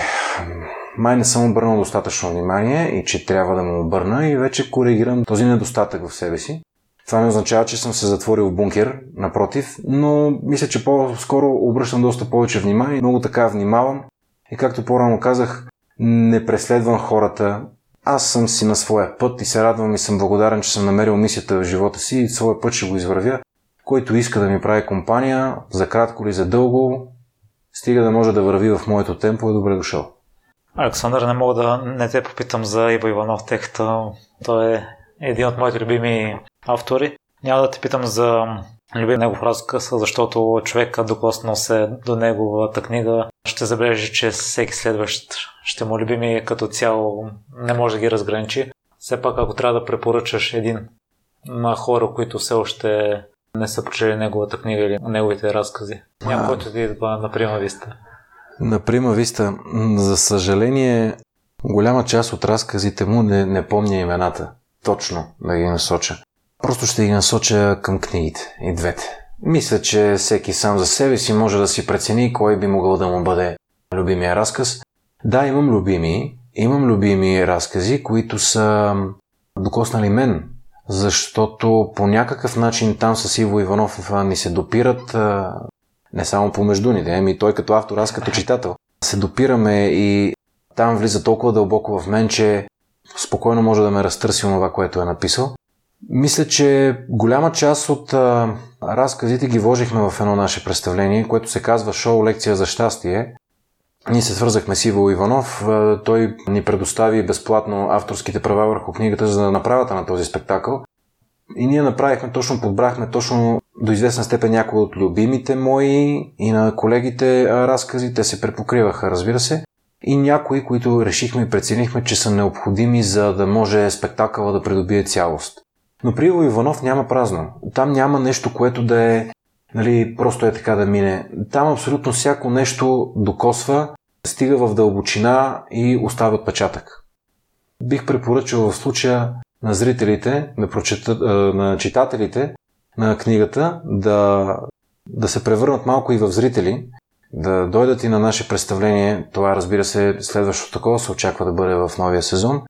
май не съм обърнал достатъчно внимание и че трябва да му обърна и вече коригирам този недостатък в себе си. Това не означава, че съм се затворил в бункер, напротив, но мисля, че по-скоро обръщам доста повече внимание. Много така внимавам и както по-рано казах, не преследвам хората. Аз съм си на своя път и се радвам и съм благодарен, че съм намерил мисията в живота си и своя път ще го извървя. Който иска да ми прави компания, за кратко или за дълго, стига да може да върви в моето темпо, е добре дошъл. Александър, не мога да не те попитам за Иво Иванов, тъй като той е един от моите любими автори. Няма да те питам за любим негов разказ, защото човек, докоснал се до неговата книга, ще забележи, че всеки следващ ще му любими като цяло не може да ги разграничи. Все пак, ако трябва да препоръчаш един на хора, които все още не са прочели неговата книга или неговите разкази, няма който ти идва на прима виста. На прима виста, за съжаление, голяма част от разказите му не, не помня имената. Точно да ги насоча. Просто ще ги насоча към книгите и двете. Мисля, че всеки сам за себе си може да си прецени кой би могъл да му бъде любимия разказ. Да, имам любими. Имам любими разкази, които са докоснали мен, защото по някакъв начин там с Иво Иванов ни се допират не само помежду ни, ами той като автор, аз като читател. Се допираме и там влиза толкова дълбоко в мен, че спокойно може да ме разтърси това, което е написал. Мисля, че голяма част от а, разказите ги вложихме в едно наше представление, което се казва Шоу лекция за щастие. Ние се свързахме с Иво Иванов. Той ни предостави безплатно авторските права върху книгата за направата на този спектакъл. И ние направихме, точно подбрахме точно до известна степен някои от любимите мои и на колегите разкази. Те се препокриваха, разбира се. И някои, които решихме и преценихме, че са необходими, за да може спектакъла да придобие цялост. Но при Иво Иванов няма празно. Там няма нещо, което да е нали, просто е така да мине. Там абсолютно всяко нещо докосва, стига в дълбочина и оставя отпечатък. Бих препоръчал в случая на зрителите, на, прочета, на читателите на книгата да, да се превърнат малко и в зрители, да дойдат и на наше представление. Това, разбира се, следващото такова се очаква да бъде в новия сезон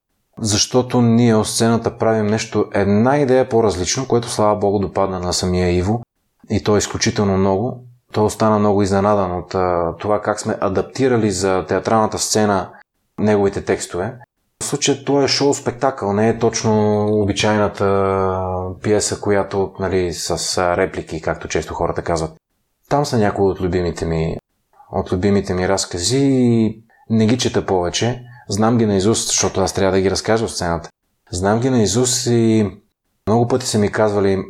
защото ние от сцената правим нещо, една идея по-различно, което слава богу допадна на самия Иво и то е изключително много. Той остана много изненадан от това как сме адаптирали за театралната сцена неговите текстове. В случая това е шоу-спектакъл, не е точно обичайната пиеса, която нали, с реплики, както често хората казват. Там са някои от любимите ми, от любимите ми разкази и не ги чета повече. Знам ги на Изус, защото аз трябва да ги разкажа в сцената. Знам ги на Изус и много пъти са ми казвали,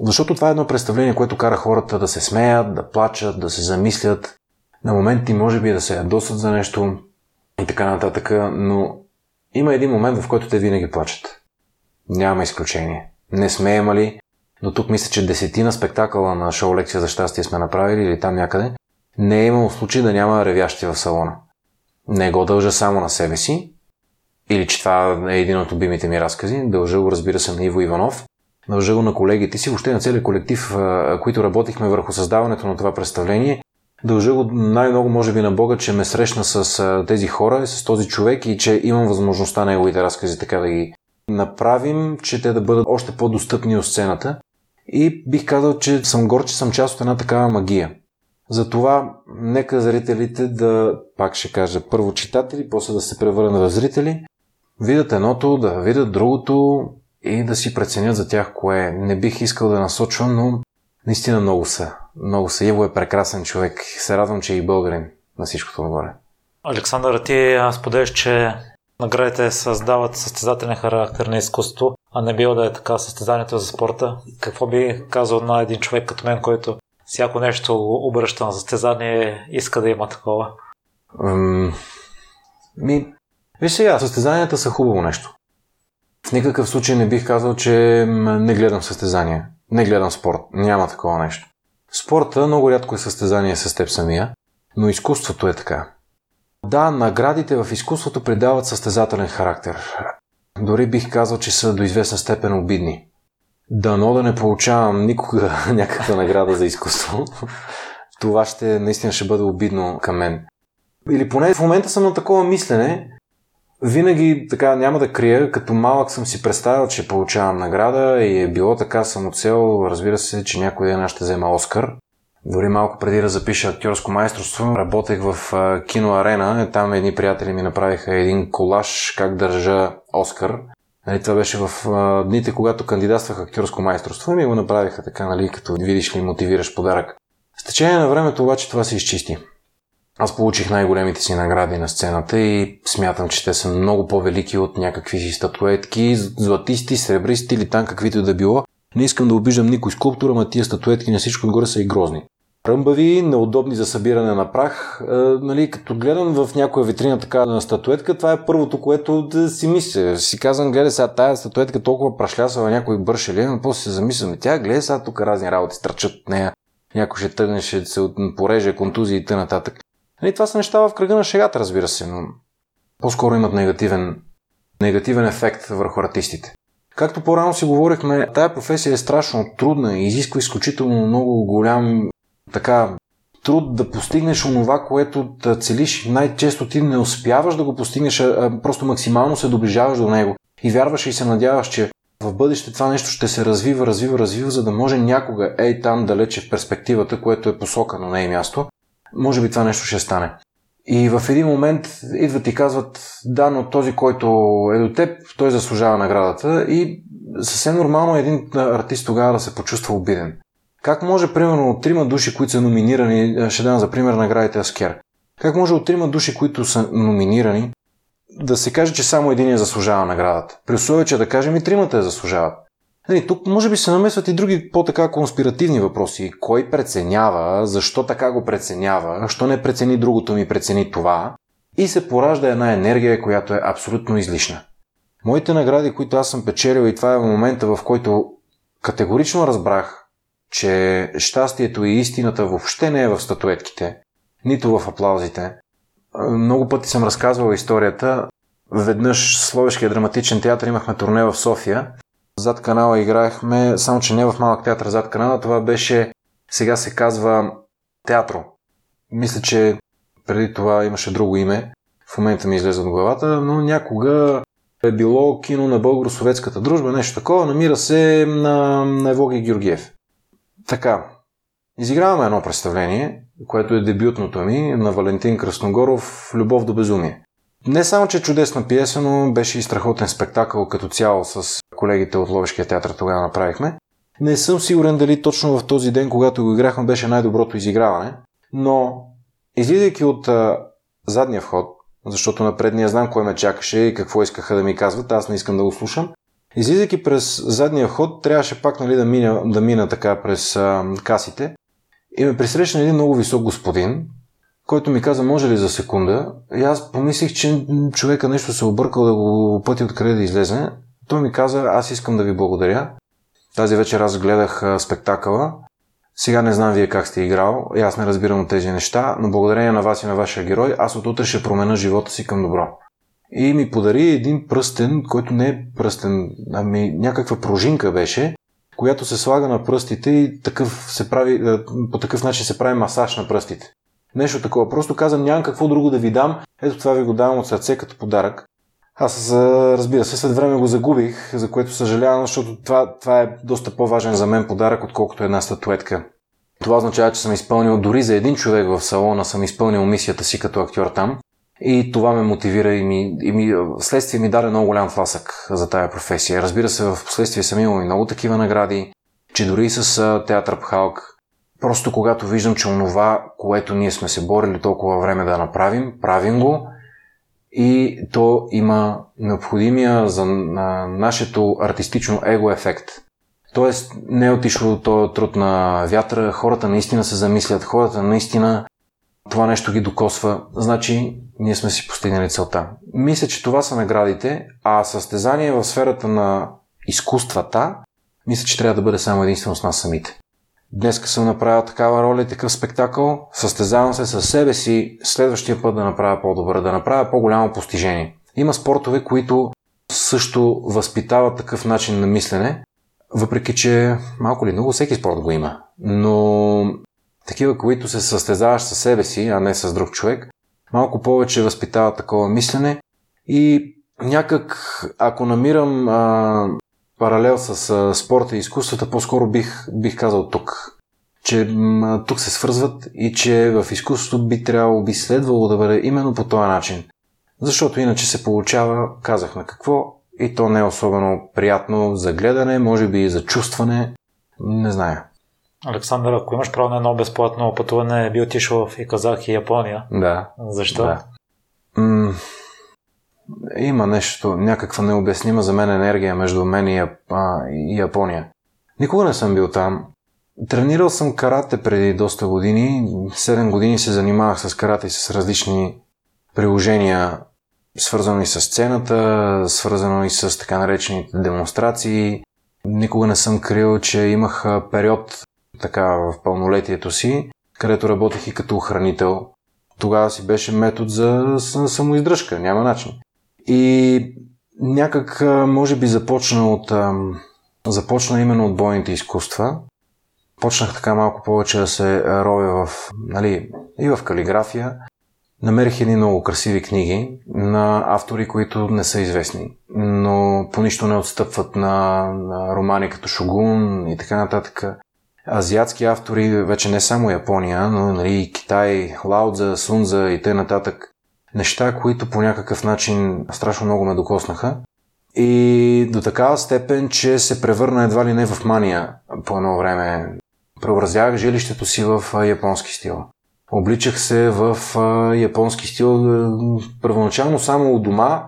защото това е едно представление, което кара хората да се смеят, да плачат, да се замислят, на моменти може би да се ядосат за нещо и така нататък, но има един момент, в който те винаги плачат. Няма изключение. Не сме имали, но тук мисля, че десетина спектакъла на шоу Лекция за щастие сме направили или там някъде. Не е имало случай да няма ревящи в салона не го дължа само на себе си, или че това е един от любимите ми разкази, дължа го разбира се на Иво Иванов, дължа го на колегите си, въобще на целият колектив, които работихме върху създаването на това представление, дължа го най-много може би на Бога, че ме срещна с тези хора, с този човек и че имам възможността неговите разкази така да ги направим, че те да бъдат още по-достъпни от сцената. И бих казал, че съм горд, че съм част от една такава магия. Затова нека зрителите да, пак ще кажа, първо читатели, после да се превърнат в зрители, видят едното, да видят другото и да си преценят за тях кое е. Не бих искал да насочвам, но наистина много са. Много са. Иво е прекрасен човек. Се радвам, че е и българин на всичкото нагоре. Александър, ти споделяш, че наградите създават състезателен характер на изкуство, а не било да е така състезанието за спорта. Какво би казал на един човек като мен, който всяко нещо обръща на състезание, иска да има такова? Ам... Ми, виж сега, състезанията са хубаво нещо. В никакъв случай не бих казал, че не гледам състезания. Не гледам спорт. Няма такова нещо. Спорта много рядко е състезание с теб самия, но изкуството е така. Да, наградите в изкуството придават състезателен характер. Дори бих казал, че са до известна степен обидни. Дано да не получавам никога някаква награда за изкуство. Това ще наистина ще бъде обидно към мен. Или поне в момента съм на такова мислене. Винаги така няма да крия, като малък съм си представил, че получавам награда и е било така самоцел, разбира се, че някой ден ще взема Оскар. Дори малко преди да запиша актьорско майсторство, работех в киноарена. Там едни приятели ми направиха един колаж как държа Оскар. Нали, това беше в а, дните, когато кандидатствах актьорско майсторство и ми го направиха така, нали, като видиш ли мотивираш подарък. С течение на времето обаче това се изчисти. Аз получих най-големите си награди на сцената и смятам, че те са много по-велики от някакви си статуетки, златисти, сребристи или там каквито да било. Не искам да обиждам никой скулптура, ама тия статуетки на всичко отгоре са и грозни ръмбави, неудобни за събиране на прах. Е, нали, като гледам в някоя витрина така на статуетка, това е първото, което да си мисля. Си казвам, гледай сега тая статуетка толкова прашлясала някой бърше ли, но после се замислям, тя гледай сега тук разни работи стърчат от нея. Някой ще тъгне, ще се пореже, контузии и т.н. Нали, това са неща в кръга на шегата, разбира се, но по-скоро имат негативен, негативен ефект върху артистите. Както по-рано си говорихме, тая професия е страшно трудна и изисква изключително много голям така труд да постигнеш онова, което да целиш. Най-често ти не успяваш да го постигнеш, а просто максимално се доближаваш до него. И вярваш и се надяваш, че в бъдеще това нещо ще се развива, развива, развива, за да може някога, ей там далече в перспективата, което е посока, но не е място, може би това нещо ще стане. И в един момент идват и казват, да, но този, който е до теб, той заслужава наградата и съвсем нормално е един артист тогава да се почувства обиден. Как може, примерно, от трима души, които са номинирани, ще дам за пример наградите Аскер, как може от трима души, които са номинирани, да се каже, че само един я заслужава наградата? При условие, че да кажем и тримата я заслужават. Нали, тук може би се намесват и други по-така конспиративни въпроси. Кой преценява, защо така го преценява, що не прецени другото ми прецени това и се поражда една енергия, която е абсолютно излишна. Моите награди, които аз съм печелил и това е в момента, в който категорично разбрах, че щастието и истината въобще не е в статуетките, нито в аплаузите. Много пъти съм разказвал историята. Веднъж в Словешкия драматичен театър имахме турне в София. Зад канала играехме, само че не в малък театър зад канала, това беше, сега се казва Театро. Мисля, че преди това имаше друго име. В момента ми излезе от главата, но някога е било кино на българо-советската дружба, нещо такова. Намира се на, на Евогия Георгиев. Така, изиграваме едно представление, което е дебютното ми на Валентин Красногоров «Любов до безумие». Не само, че е чудесна пиеса, но беше и страхотен спектакъл като цяло с колегите от Ловешкия театър тогава направихме. Не съм сигурен дали точно в този ден, когато го играхме, беше най-доброто изиграване, но излизайки от а, задния вход, защото на предния знам кой ме чакаше и какво искаха да ми казват, аз не искам да го слушам, Излизайки през задния вход, трябваше пак нали, да, мина, да мина така през а, касите и ме пресрещна един много висок господин, който ми каза, може ли за секунда? И аз помислих, че човека нещо се объркал да го пъти откъде да излезе. Той ми каза, аз искам да ви благодаря. Тази вечер аз гледах а, спектакъла. Сега не знам вие как сте играл, и аз не разбирам от тези неща, но благодарение на вас и на вашия герой, аз от утре ще променя живота си към добро и ми подари един пръстен, който не е пръстен, ами някаква пружинка беше, която се слага на пръстите и такъв се прави, по такъв начин се прави масаж на пръстите. Нещо такова. Просто казвам, нямам какво друго да ви дам. Ето това ви го давам от сърце като подарък. Аз, разбира се, след време го загубих, за което съжалявам, защото това, това е доста по-важен за мен подарък, отколкото една статуетка. Това означава, че съм изпълнил дори за един човек в салона, съм изпълнил мисията си като актьор там. И това ме мотивира и ми, и ми следствие ми даде много голям тласък за тая професия. Разбира се, в последствие съм имал и много такива награди, че дори с театър Пхалк, просто когато виждам, че онова, което ние сме се борили толкова време да направим, правим го и то има необходимия за нашето артистично его ефект. Тоест не е отишло този труд на вятъра, хората наистина се замислят, хората наистина това нещо ги докосва, значи ние сме си постигнали целта. Мисля, че това са наградите, а състезание в сферата на изкуствата, мисля, че трябва да бъде само единствено с нас самите. Днес съм направил такава роля и такъв спектакъл, състезавам се със себе си следващия път да направя по-добър, да направя по-голямо постижение. Има спортове, които също възпитават такъв начин на мислене, въпреки че малко ли много всеки спорт го има. Но такива, които се състезаваш със себе си, а не с друг човек, малко повече възпитават такова мислене и някак, ако намирам а, паралел с а, спорта и изкуствата, по-скоро бих, бих казал тук. Че а, тук се свързват и че в изкуството би трябвало, би следвало да бъде именно по този начин. Защото иначе се получава, казахме какво, и то не е особено приятно за гледане, може би и за чувстване, не зная. Александър, ако имаш право на едно безплатно пътуване, би отишъл в и Казах и Япония. Да. Защо? Да. М- има нещо, някаква необяснима за мен енергия между мен и, а, и Япония. Никога не съм бил там. Тренирал съм карате преди доста години. 7 години се занимавах с карате и с различни приложения, свързано и с сцената, свързано и с така наречените демонстрации. Никога не съм крил, че имах период така в пълнолетието си, където работех и като охранител. Тогава си беше метод за самоиздръжка, няма начин. И някак, може би, започна от... Започна именно от бойните изкуства. Почнах така малко повече да се ровя в, нали, и в калиграфия. Намерих едни много красиви книги на автори, които не са известни, но по нищо не отстъпват на, на романи като Шогун и така нататък азиатски автори, вече не само Япония, но нали, Китай, Лаудза, Сунза и т.н. Неща, които по някакъв начин страшно много ме докоснаха. И до такава степен, че се превърна едва ли не в мания по едно време. Преобразявах жилището си в японски стил. Обличах се в японски стил първоначално само у дома,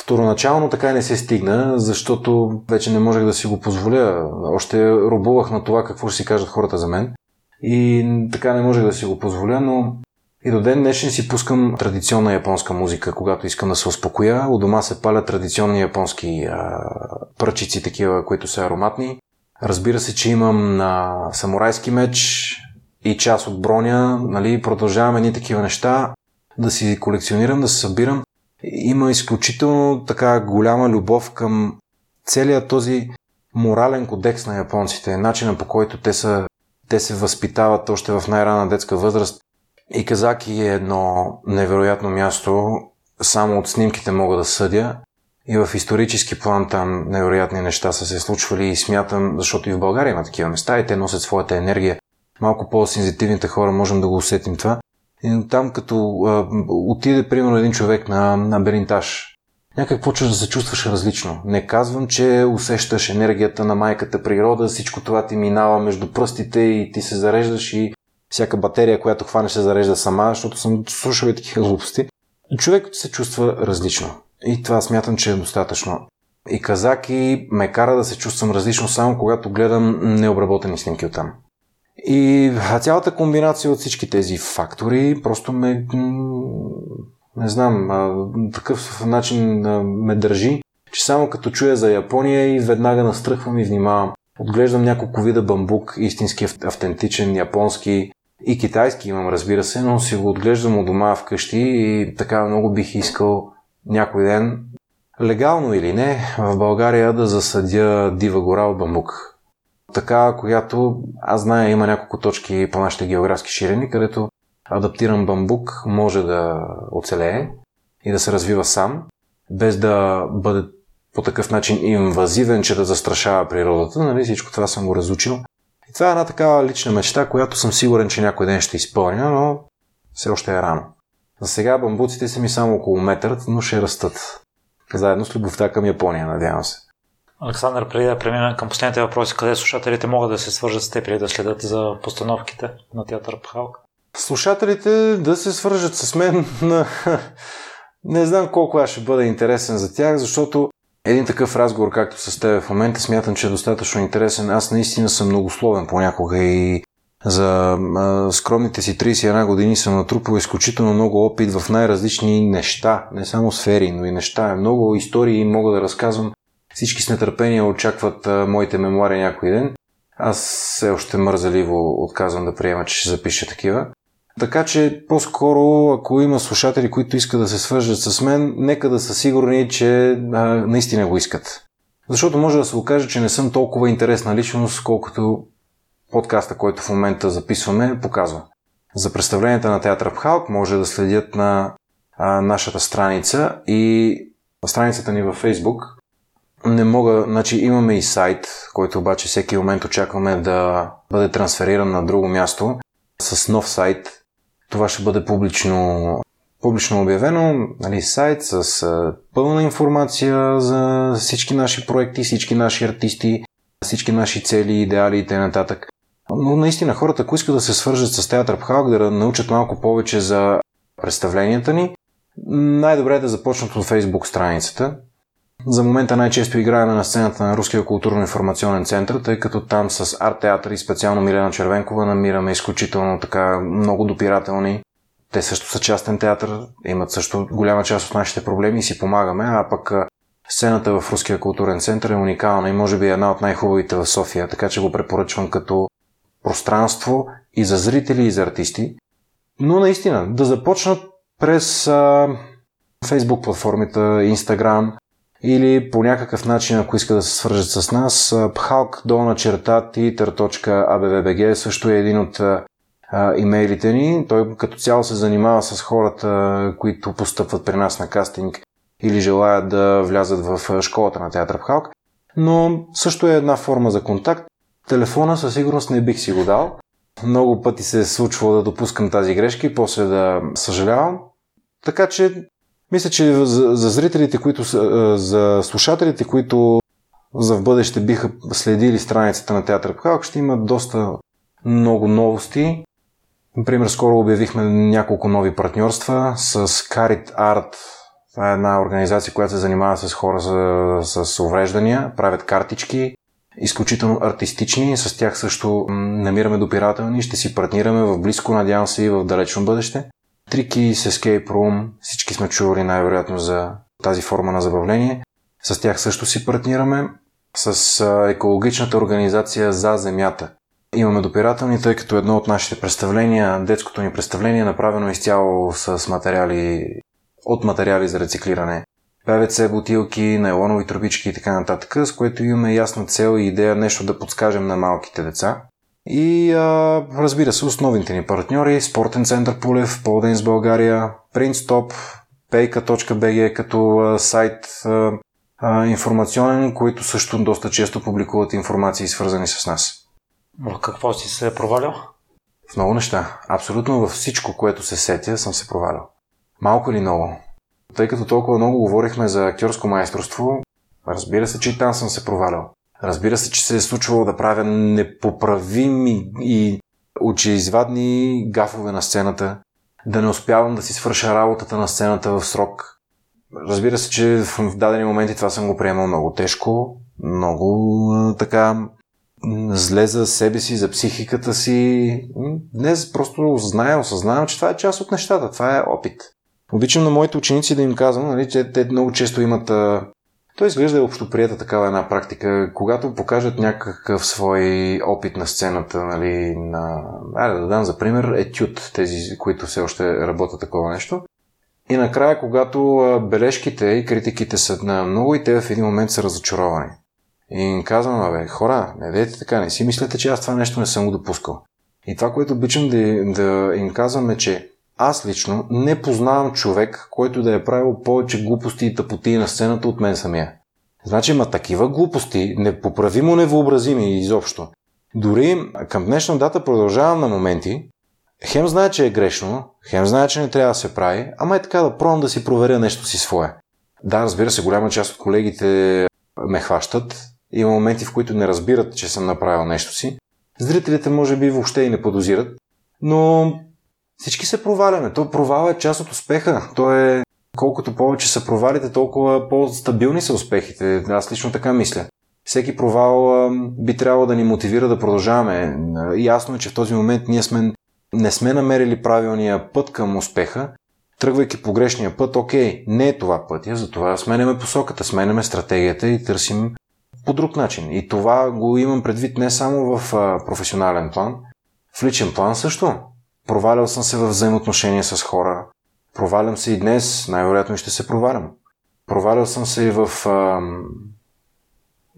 Второначално така и не се стигна, защото вече не можех да си го позволя. Още робувах на това какво ще си кажат хората за мен. И така не можех да си го позволя, но и до ден днешен си пускам традиционна японска музика, когато искам да се успокоя. У дома се палят традиционни японски а, пръчици, такива, които са ароматни. Разбира се, че имам на самурайски меч и част от броня, нали, продължавам едни такива неща, да си колекционирам, да се събирам има изключително така голяма любов към целият този морален кодекс на японците, начина по който те, са, те се възпитават още в най-рана детска възраст. И Казаки е едно невероятно място, само от снимките мога да съдя. И в исторически план там невероятни неща са се случвали и смятам, защото и в България има такива места и те носят своята енергия. Малко по-сензитивните хора можем да го усетим това. И там като а, отиде, примерно, един човек на, на Беринтаж, някак почваш да се чувстваш различно. Не казвам, че усещаш енергията на майката природа, всичко това ти минава между пръстите и ти се зареждаш и всяка батерия, която хванеш се зарежда сама, защото съм слушал и такива глупости. Човек се чувства различно. И това смятам, че е достатъчно. И казаки ме кара да се чувствам различно само когато гледам необработени снимки от там. И цялата комбинация от всички тези фактори просто ме, не знам, такъв начин ме държи, че само като чуя за Япония и веднага настръхвам и внимавам. Отглеждам няколко вида бамбук, истински автентичен, японски и китайски имам, разбира се, но си го отглеждам от дома вкъщи и така много бих искал някой ден, легално или не, в България да засадя дива гора от бамбук така, която аз зная има няколко точки по нашите географски ширини, където адаптиран бамбук може да оцелее и да се развива сам, без да бъде по такъв начин инвазивен, че да застрашава природата. Нали? Всичко това съм го разучил. И това е една такава лична мечта, която съм сигурен, че някой ден ще изпълня, но все още е рано. За сега бамбуците са ми само около метър, но ще растат. Заедно с любовта към Япония, надявам се. Александър, преди да преминем към последните въпроси, къде слушателите могат да се свържат с теб или да следят за постановките на театър Пхалк? Слушателите да се свържат с мен на... Не знам колко аз ще бъда интересен за тях, защото един такъв разговор, както с теб в момента, смятам, че е достатъчно интересен. Аз наистина съм многословен понякога и за скромните си 31 години съм натрупал изключително много опит в най-различни неща, не само сфери, но и неща. Много истории мога да разказвам. Всички с нетърпение очакват а, моите мемуари някой ден. Аз все още мързаливо отказвам да приема, че ще запиша такива. Така че по-скоро, ако има слушатели, които искат да се свържат с мен, нека да са сигурни, че а, наистина го искат. Защото може да се окаже, че не съм толкова интересна личност, колкото подкаста, който в момента записваме, показва. За представленията на театър в Халк може да следят на а, нашата страница и страницата ни във Facebook. Не мога, значи имаме и сайт, който обаче всеки момент очакваме да бъде трансфериран на друго място с нов сайт. Това ще бъде публично, публично обявено, нали, сайт с пълна информация за всички наши проекти, всички наши артисти, всички наши цели, идеали и т.н. Но наистина хората, ако искат да се свържат с театър Пхалк, да научат малко повече за представленията ни, най-добре е да започнат от фейсбук страницата. За момента най-често играем на сцената на Руския културно-информационен център, тъй като там с арт театър и специално Милена Червенкова намираме изключително така много допирателни. Те също са частен театър, имат също голяма част от нашите проблеми и си помагаме, а пък сцената в Руския културен център е уникална и може би е една от най-хубавите в София, така че го препоръчвам като пространство и за зрители, и за артисти. Но наистина, да започнат през а, Facebook платформите, Instagram или по някакъв начин, ако искат да се свържат с нас, phalk долна черта twitter.abvbg също е един от имейлите ни. Той като цяло се занимава с хората, които постъпват при нас на кастинг или желаят да влязат в школата на театър Пхалк. Но също е една форма за контакт. Телефона със сигурност не бих си го дал. Много пъти се е случвало да допускам тази грешка и после да съжалявам. Така че, мисля, че за, за зрителите, които за слушателите, които за в бъдеще биха следили страницата на Театър Пхалк, ще имат доста много новости. Например, скоро обявихме няколко нови партньорства с Carit Art. Това е една организация, която се занимава с хора с, с увреждания, правят картички, изключително артистични, с тях също намираме допирателни, ще си партнираме в близко, надявам се и в далечно бъдеще. Трики с Escape Room, всички сме чували най-вероятно за тази форма на забавление. С тях също си партнираме. С екологичната организация За Земята. Имаме допирателни, тъй като едно от нашите представления, детското ни представление е направено изцяло с материали, от материали за рециклиране. ПВЦ бутилки, найлонови трубички и така нататък, с което имаме ясна цел и идея нещо да подскажем на малките деца. И а, разбира се, основните ни партньори Спортен център Пулев, Полден с България, Printstop, payka.bg като а, сайт а, а, информационен, които също доста често публикуват информации свързани с нас. В какво си се е провалял? В много неща. Абсолютно във всичко, което се сетя, съм се провалял. Малко или много тъй като толкова много говорихме за актьорско майсторство, разбира се, че и там съм се провалял. Разбира се, че се е случвало да правя непоправими и очеизвадни гафове на сцената, да не успявам да си свърша работата на сцената в срок. Разбира се, че в дадени моменти това съм го приемал много тежко, много така зле за себе си, за психиката си. Днес просто зная, осъзнавам, че това е част от нещата, това е опит. Обичам на моите ученици да им казвам, нали, че те много често имат. А... Той изглежда общоприята такава една практика. Когато покажат някакъв свой опит на сцената, нали, на... Айде да дам за пример етюд, тези, които все още работят такова нещо. И накрая, когато бележките и критиките са на много и те в един момент са разочаровани. И им казвам, абе, хора, не дайте така, не си мислете, че аз това нещо не съм го допускал. И това, което обичам да, да им казвам е, че аз лично не познавам човек, който да е правил повече глупости и тъпоти на сцената от мен самия. Значи има такива глупости, непоправимо невъобразими изобщо. Дори към днешна дата продължавам на моменти, хем знае, че е грешно, хем знае, че не трябва да се прави, ама е така да пробвам да си проверя нещо си свое. Да, разбира се, голяма част от колегите ме хващат. Има моменти, в които не разбират, че съм направил нещо си. Зрителите може би въобще и не подозират, но всички се проваляме. То провал е част от успеха. То е колкото повече са провалите, толкова по-стабилни са успехите. Аз лично така мисля. Всеки провал би трябвало да ни мотивира да продължаваме. Ясно е, че в този момент ние сме, не сме намерили правилния път към успеха. Тръгвайки по грешния път, окей, не е това пътя, затова сменяме посоката, сменяме стратегията и търсим по друг начин. И това го имам предвид не само в професионален план, в личен план също. Провалял съм се в взаимоотношения с хора. Провалям се и днес, най-вероятно ще се провалям. Провалял съм се и в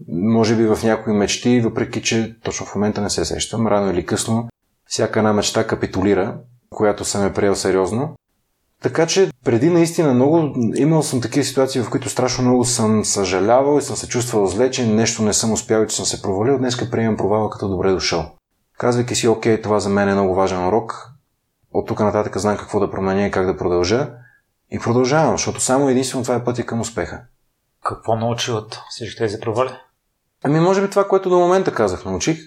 може би в някои мечти, въпреки че точно в момента не се сещам, рано или късно, всяка една мечта капитулира, която съм е приел сериозно. Така че преди наистина много, имал съм такива ситуации, в които страшно много съм съжалявал и съм се чувствал зле, че нещо не съм успял и че съм се провалил. Днеска приемам провала като добре дошъл. Казвайки си, окей, това за мен е много важен урок, от тук нататък знам какво да променя и как да продължа. И продължавам, защото само единствено това е пътя към успеха. Какво научи от всички тези провали? Ами, може би това, което до момента казах, научих.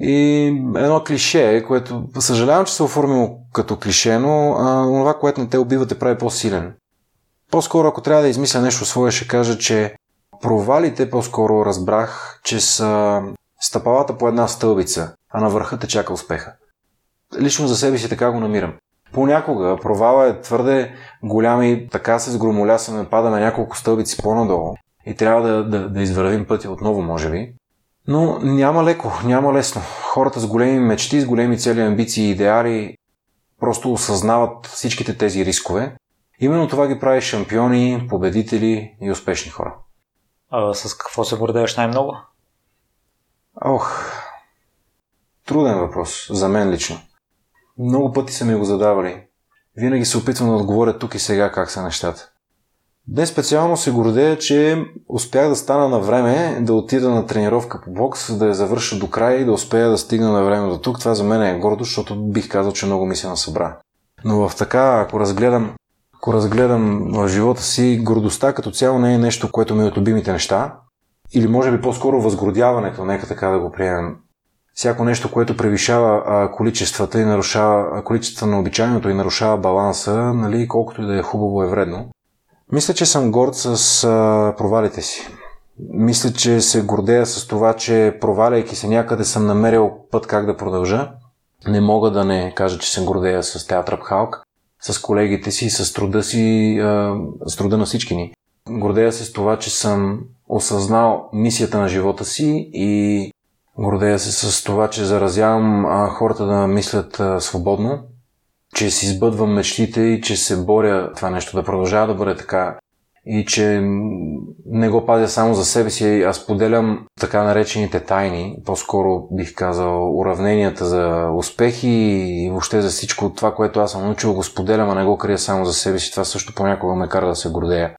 И едно клише, което съжалявам, че се оформило като клише, но а, това, което не те убива, те прави по-силен. По-скоро, ако трябва да измисля нещо свое, ще кажа, че провалите по-скоро разбрах, че са стъпалата по една стълбица, а на върха те чака успеха. Лично за себе си така го намирам. Понякога провала е твърде голям и така се сгромолясаме, падаме няколко стълбици по-надолу и трябва да, да, да извървим пътя отново, може би. Но няма леко, няма лесно. Хората с големи мечти, с големи цели, амбиции и идеали просто осъзнават всичките тези рискове. Именно това ги прави шампиони, победители и успешни хора. А с какво се гордееш най-много? Ох, труден въпрос за мен лично. Много пъти са ми го задавали. Винаги се опитвам да отговоря тук и сега как са нещата. Днес специално се гордея, че успях да стана на време, да отида на тренировка по бокс, да я завърша до края и да успея да стигна на време до тук. Това за мен е гордо, защото бих казал, че много ми се насъбра. Но в така, ако разгледам, ако разгледам в живота си, гордостта като цяло не е нещо, което ми е от любимите неща. Или може би по-скоро възгордяването, нека така да го приемем. Всяко нещо, което превишава количествата и нарушава количеството на обичайното и нарушава баланса, нали, колкото и да е хубаво е вредно. Мисля, че съм горд с а, провалите си. Мисля, че се гордея с това, че проваляйки се някъде съм намерил път как да продължа. Не мога да не кажа, че се гордея с Театър Халк, с колегите си, с труда си, а, с труда на всички ни. Гордея се с това, че съм осъзнал мисията на живота си и гордея се с това, че заразявам а, хората да мислят а, свободно, че си сбъдвам мечтите и че се боря това нещо да продължава да бъде така и че не го пазя само за себе си, аз поделям така наречените тайни, по-скоро бих казал уравненията за успехи и въобще за всичко това, което аз съм научил, го споделям, а не го крия само за себе си. Това също понякога ме кара да се гордея.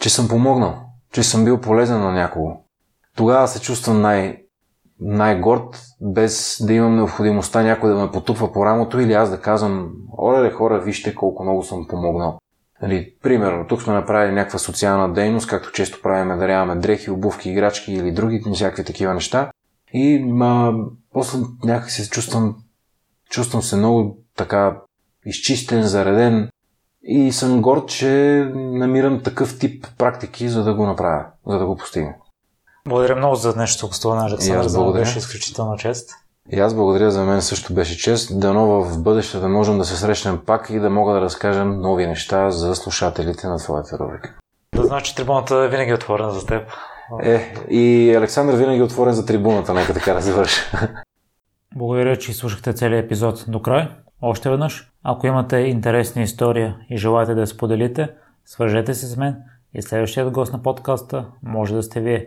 Че съм помогнал, че съм бил полезен на някого. Тогава се чувствам най- най-горд, без да имам необходимостта някой да ме потупва по рамото или аз да казвам, оле хора, вижте колко много съм помогнал. Нали, примерно, тук сме направили някаква социална дейност, както често правиме, даряваме дрехи, обувки, играчки или други, всякакви такива неща. И ма, после някак се чувствам, чувствам се много така изчистен, зареден и съм горд, че намирам такъв тип практики, за да го направя, за да го постигна. Благодаря много за днешното гостуване, Александър. За мен беше изключително чест. И аз благодаря, за мен също беше чест. Дано в бъдеще да можем да се срещнем пак и да мога да разкажем нови неща за слушателите на твоята рубрика. Да знаеш, че трибуната е винаги е отворена за теб. Е, и Александър винаги е отворен за трибуната, нека така да завърша. Благодаря, че слушахте целият епизод до край. Още веднъж, ако имате интересна история и желаете да я споделите, свържете се с мен и следващият гост на подкаста може да сте вие.